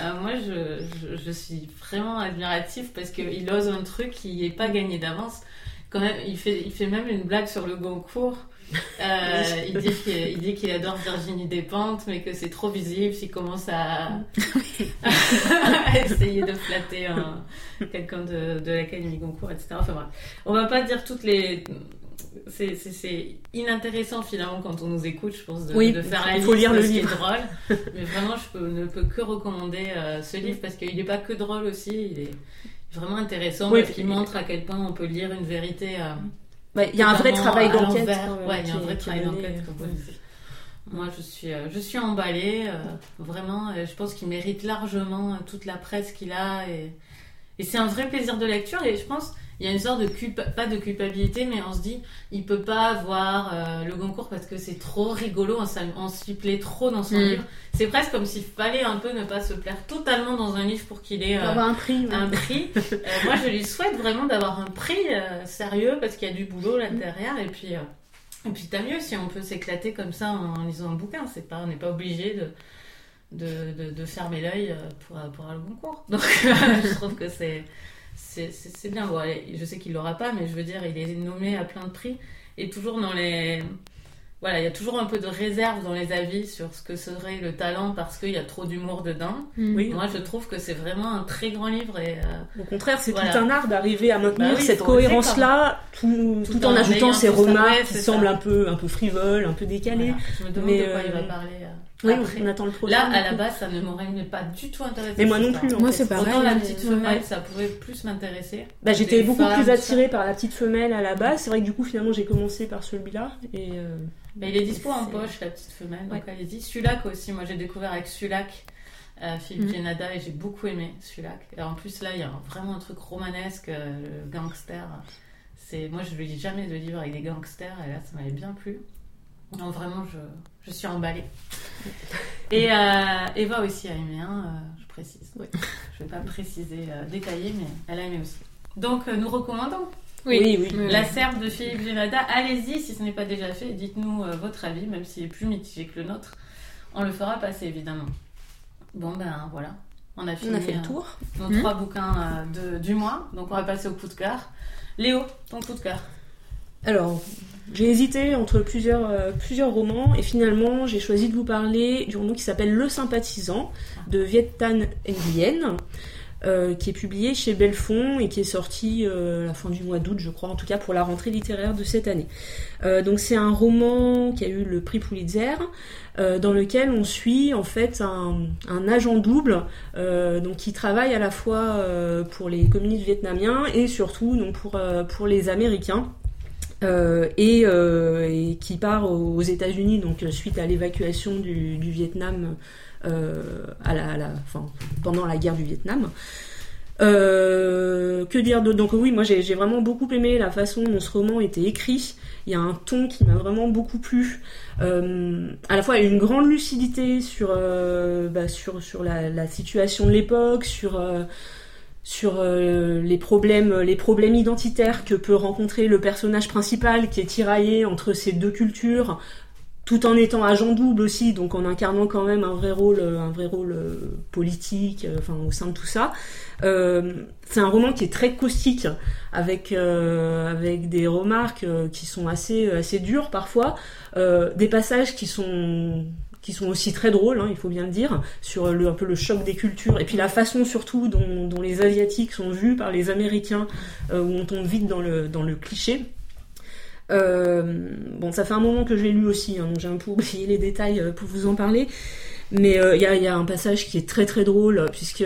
Euh, moi, je, je, je suis vraiment admiratif parce qu'il ose un truc qui n'est pas gagné d'avance. Quand même, il fait, il fait même une blague sur le Goncourt. Euh, il dit qu'il adore Virginie Despentes, mais que c'est trop visible s'il commence à, à essayer de flatter un- quelqu'un de, de l'Académie Goncourt, etc. Enfin bref, on va pas dire toutes les. C'est- inintéressant finalement quand on nous écoute, je pense, de, Oui, de faire la il faut lire le ce qui est livre. drôle. Mais vraiment, je peux- ne peux que recommander euh, ce livre parce qu'il n'est pas que drôle aussi, il est vraiment intéressant Oui, parce qu'il montre à quel point on peut lire une vérité. euh, ouais, il y a un vrai travail d'enquête. Ouais, il y a un vrai travail d'enquête. Moi, je suis, euh, je suis emballée. euh, vraiment, je pense qu'il mérite largement euh, toute la presse qu'il a. Et, et c'est un vrai plaisir de lecture. Et je pense il y a une sorte de culpa- pas de culpabilité, mais on se dit, il peut pas avoir euh, le Goncourt parce que c'est trop rigolo. On, s'y plaît trop dans son Mm. livre. C'est presque comme s'il fallait un peu ne pas se plaire totalement dans un livre pour qu'il ait. Euh, un prix. ouais. un prix. Euh, moi, je lui souhaite vraiment d'avoir un prix euh, sérieux parce qu'il y a du boulot là derrière. Et puis, euh, et puis tant mieux si on peut s'éclater comme ça en lisant un bouquin. C'est pas, on n'est pas obligé de, de, de, de fermer l'œil pour, pour avoir le bon cours. Donc, je trouve que c'est, c'est, bien. Bon, je sais qu'il l'aura pas, mais je veux dire, il est nommé à plein de prix et toujours dans les. Voilà, il y a toujours un peu de réserve dans les avis sur ce que serait le talent parce qu'il y a trop d'humour dedans. Oui. Moi, je trouve que c'est vraiment un très grand livre et euh, Au contraire, c'est Voilà. tout un art d'arriver à maintenir Bah oui, cette cohérence-là, tout, Tout tout en en ajoutant ces remarques qui semblent un peu, un peu frivoles, un peu décalées. voilà. je me demande Mais, de quoi il va euh, parler. euh, Oui, après. on attend le Là, programme. à la base, ça ne m'aurait pas du tout intéressé. Mais moi non plus. en Moi, c'est pareil. Autant la mais- petite ouais. femelle, ça pouvait plus m'intéresser. Bah, j'étais beaucoup femmes, plus attirée par la petite femelle à la base. C'est vrai que du coup, finalement, j'ai commencé par celui-là. Et euh, il est dispo en poche, la petite femelle, donc Ouais. allez-y. Sulac aussi, moi j'ai découvert avec Sulac, euh, Philippe Mhm. Genada, et j'ai beaucoup aimé Sulac. Et en plus, là, il y a vraiment un truc romanesque, euh, le gangster. C'est... Moi, je ne lis jamais de livre avec des gangsters, et là, ça m'avait bien plu. Non, vraiment, je, je suis emballée. Et euh, Eva aussi a aimé, hein, euh, je précise. Je ne vais pas préciser, euh, détailler, mais elle a aimé aussi. Donc, euh, nous recommandons Oui, Oui, oui. oui. la serve de Philippe Génada. Allez-y si ce n'est pas déjà fait. Dites-nous euh, votre avis, même s'il est plus mitigé que le nôtre. On le fera passer évidemment. Bon ben voilà, on a fini on a fait le tour. nos Mhm. trois bouquins euh, de- du mois. Donc on va passer au coup de cœur. Léo, ton coup de cœur. Alors, j'ai hésité entre plusieurs, euh, plusieurs romans et finalement j'ai choisi de vous parler du roman qui s'appelle Le sympathisant de Viet Tan Nguyen, euh, qui est publié chez Belfond et qui est sorti euh, à la fin du mois d'août, je crois, en tout cas pour la rentrée littéraire de cette année. Donc c'est un roman qui a eu le prix Pulitzer. dans lequel on suit en fait un, agent double donc qui travaille à la fois pour les communistes vietnamiens et surtout donc pour, pour les Américains euh, et, euh, et qui part aux États-Unis donc euh, suite à l'évacuation du, Vietnam à la, pendant la guerre du Vietnam. Que dire d'autre? Donc oui, moi j'ai vraiment beaucoup aimé la façon dont ce roman était écrit. Il y a un ton qui m'a vraiment beaucoup plu. À la fois, une grande lucidité sur bah, sur la, situation de l'époque, sur sur euh, les problèmes les problèmes identitaires que peut rencontrer le personnage principal qui est tiraillé entre ces deux cultures tout en étant agent double aussi, donc en incarnant quand même un vrai rôle, un vrai rôle euh, politique, euh, enfin au sein de tout ça. Euh, c'est un roman qui est très caustique, avec euh, avec des remarques euh, qui sont assez assez dures parfois, euh, des passages qui sont qui sont aussi très drôles, hein, il faut bien le dire, sur le, un peu le choc des cultures, et puis la façon surtout dont, les Asiatiques sont vus par les Américains, euh, où on tombe vite dans le, cliché. Euh, bon, ça fait un moment que je l'ai lu aussi, hein, donc j'ai un peu oublié les détails euh, pour vous en parler. Mais il y, a, un passage qui est très très drôle puisque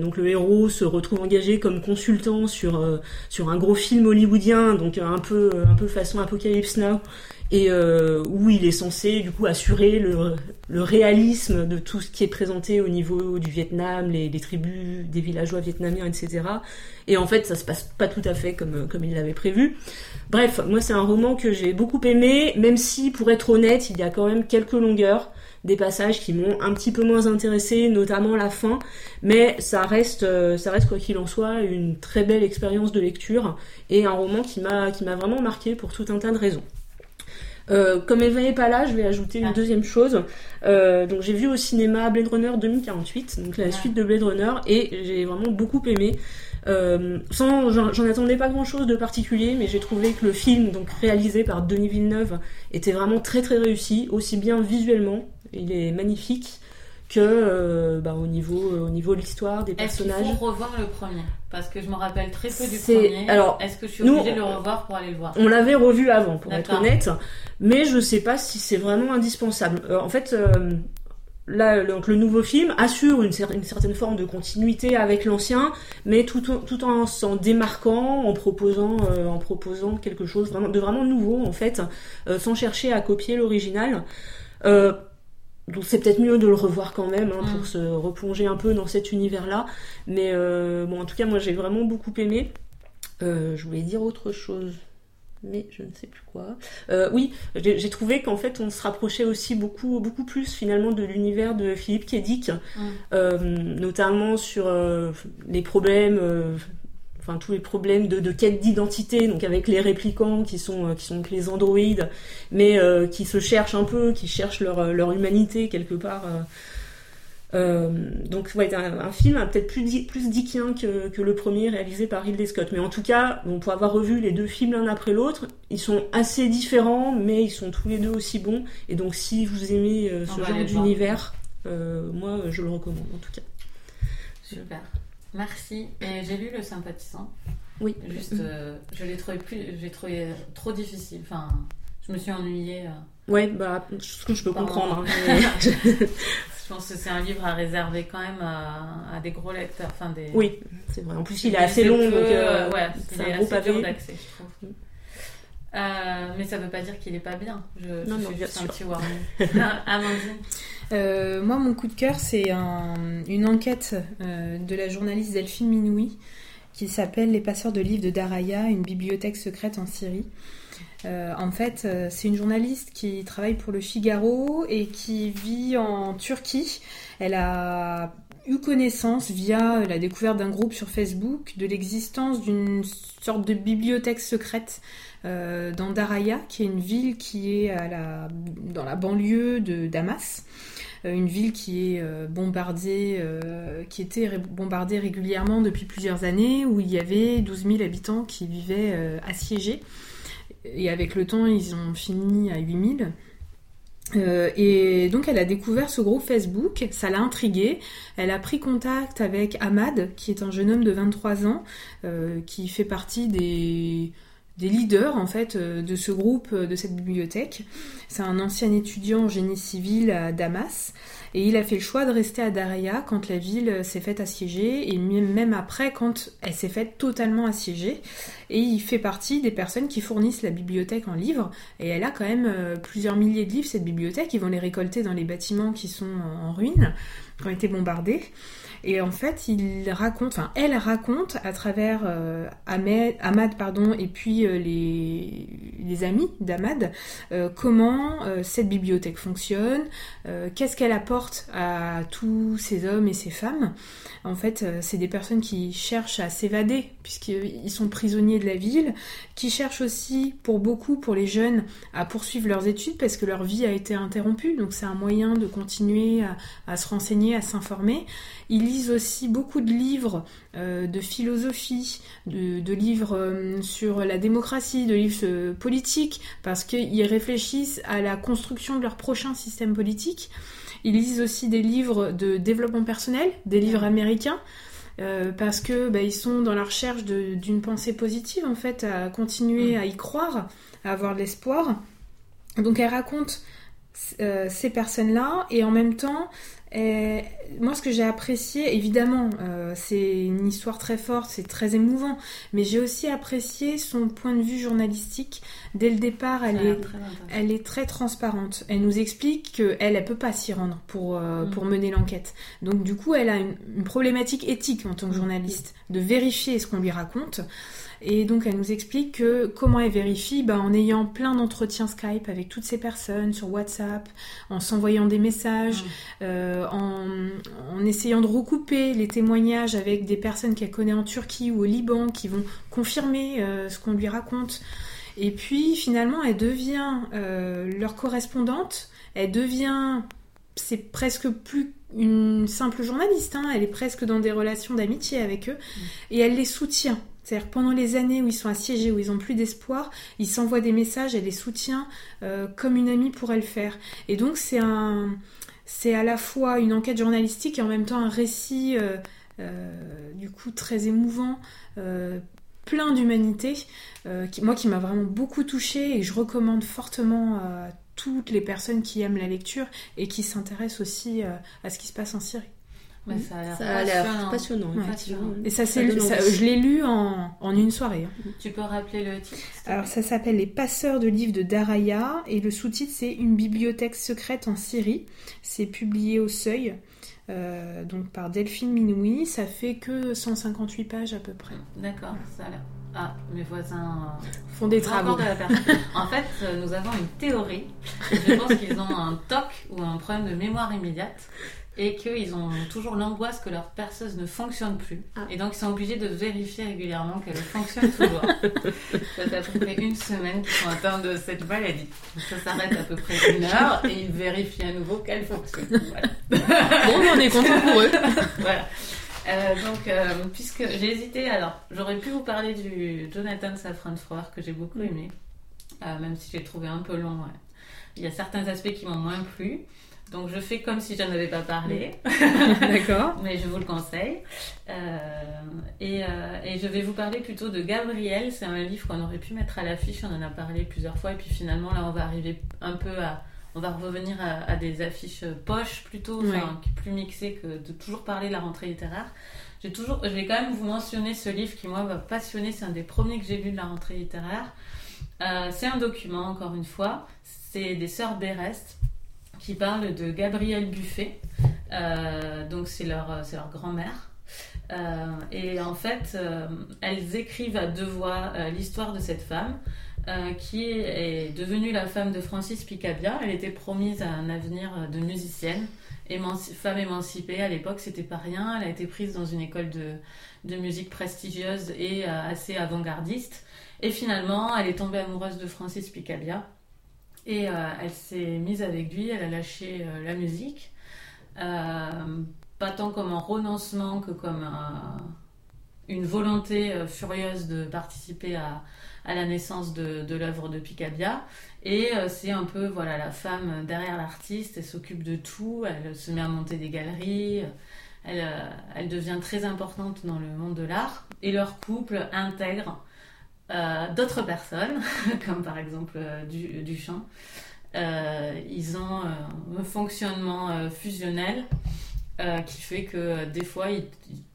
donc le héros se retrouve engagé comme consultant sur sur un gros film hollywoodien donc un peu un peu façon Apocalypse Now et euh, où il est censé du coup assurer le, le réalisme de tout ce qui est présenté au niveau du Vietnam, les, les tribus des villageois vietnamiens, etc. Et en fait, ça se passe pas tout à fait comme comme il l'avait prévu. Bref, moi c'est un roman que j'ai beaucoup aimé, même si pour être honnête, il y a quand même quelques longueurs des passages qui m'ont un petit peu moins intéressé, notamment la fin, mais ça reste, ça reste quoi qu'il en soit une très belle expérience de lecture et un roman qui m'a qui m'a vraiment marqué pour tout un tas de raisons. Euh, comme Eva n'est pas là, je vais ajouter une ah. deuxième chose. Euh, donc j'ai vu au cinéma Blade Runner 2048, donc la ah. suite de Blade Runner, et j'ai vraiment beaucoup aimé. Euh, sans, j'en attendais pas grand chose de particulier, mais j'ai trouvé que le film, donc réalisé par Denis Villeneuve, était vraiment très très réussi, aussi bien visuellement, il est magnifique, que euh, bah, au niveau euh, au niveau de l'histoire des personnages. Est-ce qu'il faut revoir le premier? Parce que je me rappelle très peu du premier. Alors, est-ce que je suis obligée nous, de le revoir pour aller le voir? On l'avait revu avant, pour être honnête, mais je sais pas si c'est vraiment indispensable. Euh, en fait. Là, donc le nouveau film assure une, une, certaine forme de continuité avec l'ancien, mais tout, tout en s'en démarquant, en proposant, euh, en proposant quelque chose de vraiment nouveau en fait, euh, sans chercher à copier l'original. Euh, donc c'est peut-être mieux de le revoir quand même hein, pour mm. se replonger un peu dans cet univers-là. Mais euh, bon, en tout cas, moi j'ai vraiment beaucoup aimé. Euh, je voulais dire autre chose, mais je ne sais plus quoi. Euh, oui, j'ai trouvé qu'en fait on se rapprochait aussi beaucoup, beaucoup plus finalement de l'univers de Philippe Kédic, mm. Notamment sur les problèmes enfin tous les problèmes de, de quête d'identité, donc avec les réplicants qui sont euh, qui sont les androïdes, mais euh, qui se cherchent un peu, qui cherchent leur, euh, leur humanité quelque part. Euh, donc ouais, un, un film peut-être plus plus dickien que, que le premier réalisé par Ridley Scott. Mais en tout cas, bon, pour avoir revu les deux films l'un après l'autre, ils sont assez différents, mais ils sont tous les deux aussi bons. Et donc si vous aimez ce genre d'univers, moi je le recommande en tout cas. Super. Merci. Et j'ai lu Le Sympathisant. Oui. Juste, euh, je l'ai trouvé plus, j'ai trouvé trop difficile. Enfin, je me suis ennuyée. Euh, ouais, bah, ce que je peux comprendre. Hein, je pense que c'est un livre à réserver quand même à, à des gros lecteurs. Enfin, des... Oui, c'est vrai. En plus, il est assez long, donc euh, ouais, c'est un gros pavé. d'accès, je trouve. Euh, mais ça veut pas dire qu'il est pas bien. Je, non, je non, fais juste sûr. un petit warning. Amandine euh, Moi, mon coup de cœur, c'est un, une enquête euh, de la journaliste Delphine Minoui qui s'appelle Les passeurs de livres de Daraya, une bibliothèque secrète en Syrie. Euh, en fait, c'est une journaliste qui travaille pour le Figaro et qui vit en Turquie. Elle a eu connaissance via la découverte d'un groupe sur Facebook de l'existence d'une sorte de bibliothèque secrète dans Daraya, qui est une ville qui est dans la banlieue de Damas, une ville qui est euh, bombardée, euh, qui était bombardée régulièrement depuis plusieurs années, où il y avait 12 000 habitants qui vivaient euh, assiégés. Et avec le temps, ils ont fini à 8 000. Euh, et donc elle a découvert ce groupe Facebook, ça l'a intriguée. Elle a pris contact avec Ahmad, qui est un jeune homme de 23 ans, euh, qui fait partie des, des leaders en fait euh, de ce groupe, de cette bibliothèque. C'est un ancien étudiant en génie civil à Damas. Et il a fait le choix de rester à Daraya quand la ville s'est faite assiéger et même après quand elle s'est faite totalement assiégée. Et il fait partie des personnes qui fournissent la bibliothèque en livres. Et elle a quand même plusieurs milliers de livres, cette bibliothèque. Ils vont les récolter dans les bâtiments qui sont en ruine. qui ont été bombardés. Et en fait, il raconte, enfin, elle raconte à travers euh, Ahmed, Ahmad, pardon, et puis euh, les, amis d'Ahmad, euh, comment euh, cette bibliothèque fonctionne, qu'est-ce qu'elle apporte à tous ces hommes et ces femmes. En fait, c'est des personnes qui cherchent à s'évader, puisqu'ils sont prisonniers de la ville, qui cherchent aussi, pour beaucoup, pour les jeunes, à poursuivre leurs études, parce que leur vie a été interrompue, donc c'est un moyen de continuer à se renseigner, à s'informer. Ils lisent aussi beaucoup de livres euh, de philosophie, de, de livres euh, sur la démocratie, de livres euh, politiques, parce qu'ils réfléchissent à la construction de leur prochain système politique. Ils lisent aussi des livres de développement personnel, des livres américains, euh, parce que bah, ils sont dans la recherche d'une pensée positive, en fait, à continuer à y croire, à avoir de l'espoir. Donc elle raconte euh, ces personnes-là et en même temps, moi ce que j'ai apprécié, évidemment, euh, c'est une histoire très forte, c'est très émouvant, mais j'ai aussi apprécié son point de vue journalistique. Dès le départ, elle est très intéressant. elle est très transparente. Elle nous explique qu'elle, elle peut pas s'y rendre pour, euh, Mm. pour mener l'enquête. Donc du coup, elle a une, une problématique éthique en tant que Mm. journaliste, de vérifier ce qu'on lui raconte. Et donc elle nous explique que comment elle vérifie bah, En ayant plein d'entretiens Skype avec toutes ces personnes sur WhatsApp, en s'envoyant des messages, Mm. euh, en, en essayant de recouper les témoignages avec des personnes qu'elle connaît en Turquie ou au Liban qui vont confirmer euh, ce qu'on lui raconte. Et puis finalement, elle devient euh, leur correspondante, elle devient, c'est presque plus une simple journaliste, hein, elle est presque dans des relations d'amitié avec eux, et elle les soutient. C'est-à-dire pendant les années où ils sont assiégés, où ils n'ont plus d'espoir, ils s'envoient des messages, elle les soutient euh, comme une amie pourrait le faire. Et donc c'est un, c'est à la fois une enquête journalistique et en même temps un récit euh, euh, du coup très émouvant, euh, plein d'humanité, moi qui m'a vraiment beaucoup touchée et je recommande fortement à toutes les personnes qui aiment la lecture et qui s'intéressent aussi à ce qui se passe en Syrie. Ouais, ça a l'air passionnant. passionnant, Ouais. Et ça, Ça c'est, envie. je l'ai lu en, en une soirée. hein. Tu peux rappeler le titre Alors ça s'appelle Les passeurs de livres de Daraya et le sous-titre c'est Une bibliothèque secrète en Syrie. C'est publié au Seuil, euh, donc par Delphine Minoui. Ça fait que 158 pages à peu près. D'accord, ça a l'air. Ah, mes voisins. euh, Font des travaux. de. En fait, euh, nous avons une théorie. Je pense qu'ils ont un TOC ou un problème de mémoire immédiate et qu'ils ont toujours l'angoisse que leur perceuse ne fonctionne plus. Ah. Et donc, ils sont obligés de vérifier régulièrement qu'elle fonctionne toujours. ça fait à peu près une semaine qu'ils sont atteints de cette maladie. Ça s'arrête à peu près une heure et ils vérifient à nouveau qu'elle fonctionne. Voilà. Bon, on est content pour eux. voilà. Euh, donc, euh, puisque j'ai hésité, alors j'aurais pu vous parler du Jonathan Safran Foer que j'ai beaucoup aimé, euh, même si j'ai trouvé un peu long. ouais. Il y a certains aspects qui m'ont moins plu, donc je fais comme si je avais pas parlé, D'accord. mais je vous le conseille. Euh, et, euh, et je vais vous parler plutôt de Gabriel. C'est un livre qu'on aurait pu mettre à l'affiche, on en a parlé plusieurs fois, et puis finalement là on va arriver un peu à. On va revenir à, à des affiches poches plutôt, enfin, Ouais. qui est plus mixées que de toujours parler de la rentrée littéraire. J'ai toujours, je vais quand même vous mentionner ce livre qui moi m'a passionné. C'est un des premiers que j'ai lu de la rentrée littéraire. Euh, c'est un document encore une fois. C'est des sœurs Berest qui parlent de Gabrielle Buffet. Euh, donc c'est leur, c'est leur grand-mère. Euh, et en fait, euh, elles écrivent à deux voix euh, l'histoire de cette femme euh, qui est devenue la femme de Francis Picabia. Elle était promise à un avenir de musicienne, femme émancipée. À l'époque, c'était pas rien. Elle a été prise dans une école de, de musique prestigieuse et euh, assez avant-gardiste. Et finalement, elle est tombée amoureuse de Francis Picabia. Et euh, elle s'est mise avec lui, elle a lâché euh, la musique. Euh, pas tant comme un renoncement que comme un- une volonté furieuse de participer à, la naissance de, l'œuvre de Picabia. Et c'est un peu voilà la femme derrière l'artiste, elle s'occupe de tout, elle se met à monter des galeries, elle, devient très importante dans le monde de l'art. Et leur couple intègre d'autres personnes, comme par exemple euh, du, Duchamp. Euh, ils ont euh, un fonctionnement euh, fusionnel euh, qui fait que euh, des fois, ils,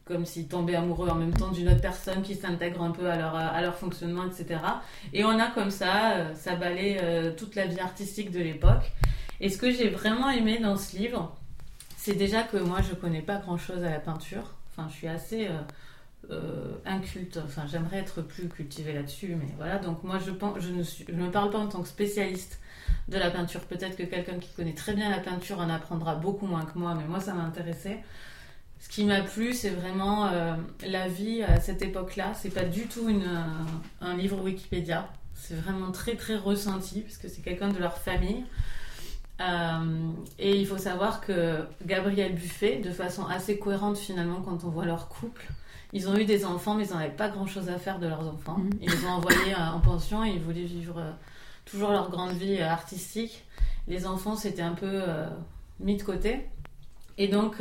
comme s'ils tombaient amoureux en même temps d'une autre personne qui s'intègre un peu à leur, à leur fonctionnement, etc. Et on a comme ça, euh, ça euh, toute la vie artistique de l'époque. Et ce que j'ai vraiment aimé dans ce livre, c'est déjà que moi je connais pas grand chose à la peinture. Enfin, je suis assez euh, euh, inculte. Enfin, j'aimerais être plus cultivée là-dessus, mais voilà. Donc moi, je ne parle pas en tant que spécialiste de la peinture. Peut-être que quelqu'un qui connaît très bien la peinture en apprendra beaucoup moins que moi, mais moi, ça m'a intéressé. Ce qui m'a plu, c'est vraiment euh, la vie à cette époque-là. C'est pas du tout euh, un livre Wikipédia. C'est vraiment très très ressenti parce que c'est quelqu'un de leur famille. Et il faut savoir que Gabriel Buffet, de façon assez cohérente finalement quand on voit leur couple, ils ont eu des enfants mais ils n'avaient pas grand-chose à faire de leurs enfants. Mhm. Ils les ont envoyés euh, en pension et ils voulaient vivre euh, toujours leur grande vie euh, artistique. Les enfants c'était un peu mis de côté. Et donc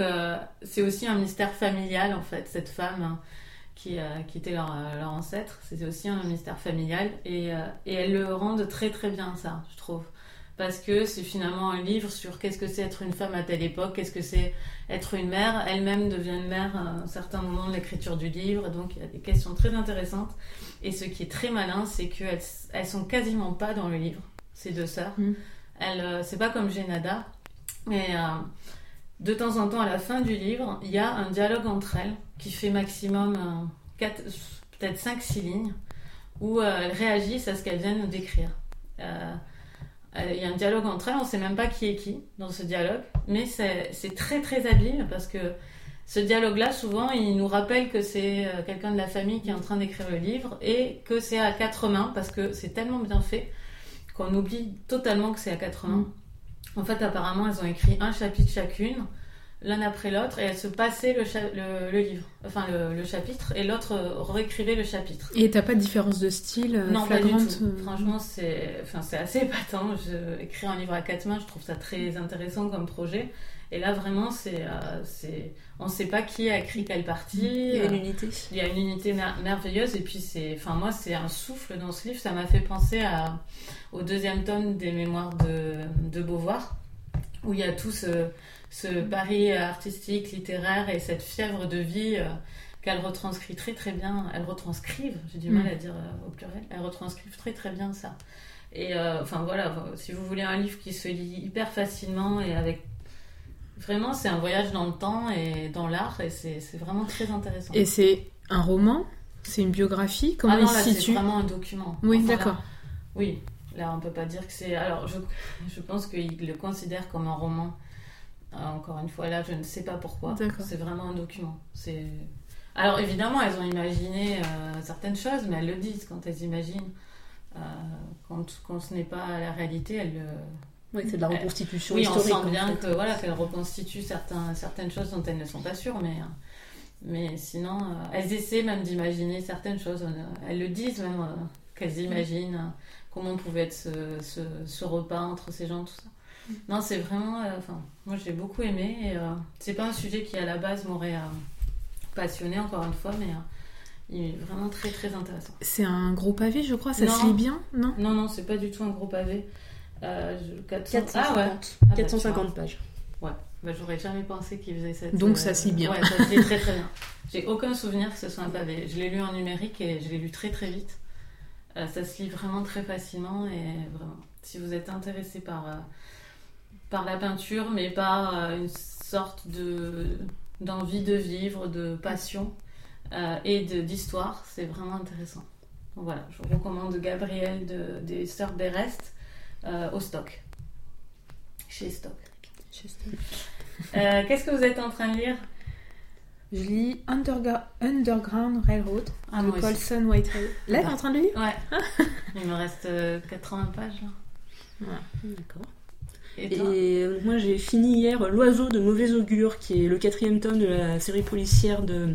c'est aussi un mystère familial en fait, cette femme hein, qui, euh, qui était leur, leur ancêtre, c'était aussi un mystère familial et, euh, et elles le rendent très très bien ça, je trouve parce que c'est finalement un livre sur qu'est-ce que c'est être une femme à telle époque, qu'est-ce que c'est être une mère. Elle-même devient une mère à un certain moment de l'écriture du livre, donc il y a des questions très intéressantes. Et ce qui est très malin, c'est qu'elles elles sont quasiment pas dans le livre, ces deux sœurs. Mm. Elles, euh, c'est pas comme Génada, mais euh, de temps en temps, à la fin du livre, il y a un dialogue entre elles qui fait maximum euh, peut-être 5-6 lignes, où euh, elles réagissent à ce qu'elles viennent nous décrire. Euh, Il y a un dialogue entre elles, on sait même pas qui est qui dans ce dialogue, mais c'est très très habile parce que ce dialogue-là, souvent, il nous rappelle que c'est euh, quelqu'un de la famille qui est en train d'écrire le livre et que c'est à quatre mains parce que c'est tellement bien fait qu'on oublie totalement que c'est à quatre mains. En fait, apparemment, elles ont écrit un chapitre chacune, l'un après l'autre, et elles se passaient le, cha- le, le livre, enfin le, le chapitre, et l'autre réécrivait le chapitre. Et t'as pas de différence de style euh, Non, pas du tout. euh, Franchement, c'est enfin, c'est assez épatant. Je, écrire un livre à quatre mains, je trouve ça très intéressant comme projet. Et là, vraiment, c'est, euh, c'est, on ne sait pas qui a écrit quelle partie. Il y a une Euh, unité. il y a une unité mer- merveilleuse. Et puis, c'est, enfin, moi, c'est un souffle dans ce livre. Ça m'a fait penser à, au deuxième tome des Mémoires de, de Beauvoir, où il y a tout ce, ce pari artistique, littéraire et cette fièvre de vie. euh, qu'elles retranscrivent très très bien, elles retranscrivent, j'ai du mal Mm. à dire euh, au pluriel, elles retranscrivent très très bien ça. Et euh, enfin voilà, si vous voulez un livre qui se lit hyper facilement et avec. Vraiment, c'est un voyage dans le temps et dans l'art et c'est vraiment très intéressant. Et c'est un roman? C'est une biographie? Comment ah non, il là, se c'est situe vraiment un document. Oui, Enfin, d'accord. oui, là, on peut pas dire que c'est. Alors, je, je pense qu'il le considère comme un roman. Euh, encore une fois, là, je ne sais pas pourquoi. C'est vraiment un document. C'est. Alors, évidemment, elles ont imaginé euh, certaines choses, mais elles le disent quand elles imaginent. Euh, quand, quand ce n'est pas la réalité, elles le. Oui, c'est de la reconstitution Oui, on historique. sent en bien fait. que voilà qu'elles reconstituent certains, certaines choses dont elles ne sont pas sûres, mais, euh, mais sinon, euh, elles essaient même d'imaginer certaines choses. Euh, Elles le disent même euh, qu'elles imaginent euh, comment pouvait être ce, ce, ce repas entre ces gens, tout ça. Non, c'est vraiment. euh, Enfin, moi, j'ai beaucoup aimé. Et euh, c'est pas un sujet qui à la base m'aurait euh, passionné encore une fois, mais euh, il est vraiment très très intéressant. C'est un gros pavé, je crois. Ça Non. se lit bien, non? Non, non, c'est pas du tout un gros pavé. Euh, je- 400 450, Ah ouais. Ah bah, 450 pages. Ouais, bah, j'aurais jamais pensé qu'il faisait cette. Donc, ça se lit bien. Ouais, ça se lit très très bien. J'ai aucun souvenir que ce soit un pavé. Je l'ai lu en numérique et je l'ai lu très très vite. Euh, ça se lit vraiment très facilement et vraiment, si vous êtes intéressé par, euh, par la peinture, mais par euh, une sorte de d'envie de vivre, de passion euh, et de- d'histoire, c'est vraiment intéressant. Donc voilà, je vous recommande Gabriel de, des Sœurs Berest euh, au stock. Chez Stock. Euh, Qu'est-ce que vous êtes en train de lire? Je lis Underga- Underground Railroad Ah, de. Colson Whitehead. Là, t'es en train de lire? Ouais. Il me reste euh, 80 pages là. D'accord. Et Et moi j'ai fini hier L'oiseau de mauvais augure, qui est le quatrième tome de la série policière de,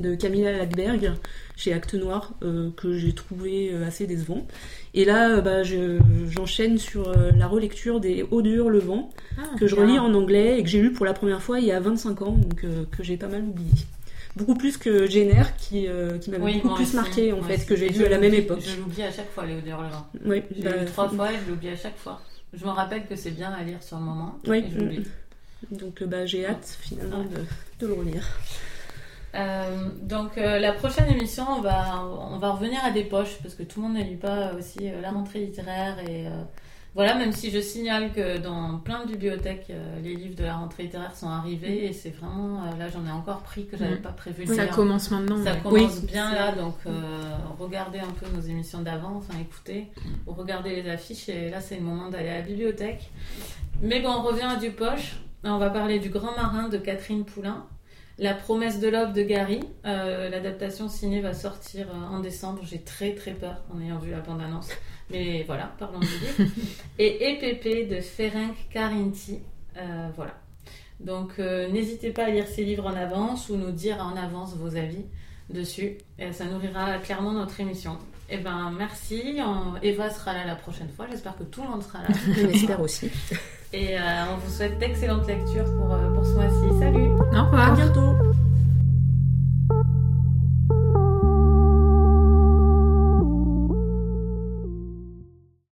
de Camilla Lackberg chez Acte Noir, euh, que j'ai trouvé euh, assez décevant. Et là, euh, bah, je- j'enchaîne sur la relecture des Hauts de Hurlevent, Ah, que je bien. relis en anglais et que j'ai lu pour la première fois il y a 25 ans, donc euh, que j'ai pas mal oublié. Beaucoup plus que Jenner, qui, euh, qui Oui, beaucoup plus aussi, marqué en fait, que j'ai lu à la même époque. Je l'oublie à chaque fois, Léo de Hurlevent. Oui, J'ai bah, lu trois fois et je l'oublie à chaque fois. Je me rappelle que c'est bien à lire sur le moment. Oui, et l'oublie. donc euh, bah, j'ai hâte finalement de, de le relire. Euh, donc euh, la prochaine émission, on va, on va revenir à des poches parce que tout le monde ne lit pas aussi euh, la rentrée littéraire et voilà, même si je signale que dans plein de bibliothèques, euh, les livres de la rentrée littéraire sont arrivés et c'est vraiment, euh, là j'en ai encore pris que j'avais Mm. pas prévu Ça lire. commence maintenant. Ça ouais. commence Oui. bien là, donc euh, regardez un peu nos émissions d'avant, enfin écoutez, ou regardez les affiches et là c'est le moment d'aller à la bibliothèque. Mais bon, on revient à du poche. On va parler du Grand Marin de Catherine Poulain. La promesse de l'aube de Gary. L'adaptation ciné va sortir en décembre. J'ai très très peur en ayant vu la bande-annonce. Mais voilà, parlons du livre. Et EPP de Ferenc Carinti. Euh, voilà. Donc euh, n'hésitez pas à lire ces livres en avance ou nous dire en avance vos avis dessus. Et ça nourrira clairement notre émission. Eh ben merci. On- Eva sera là la prochaine fois. J'espère que tout le monde sera là. On espère aussi. Et euh, on vous souhaite d'excellentes lectures pour, pour ce mois-ci. Salut Au À revoir. bientôt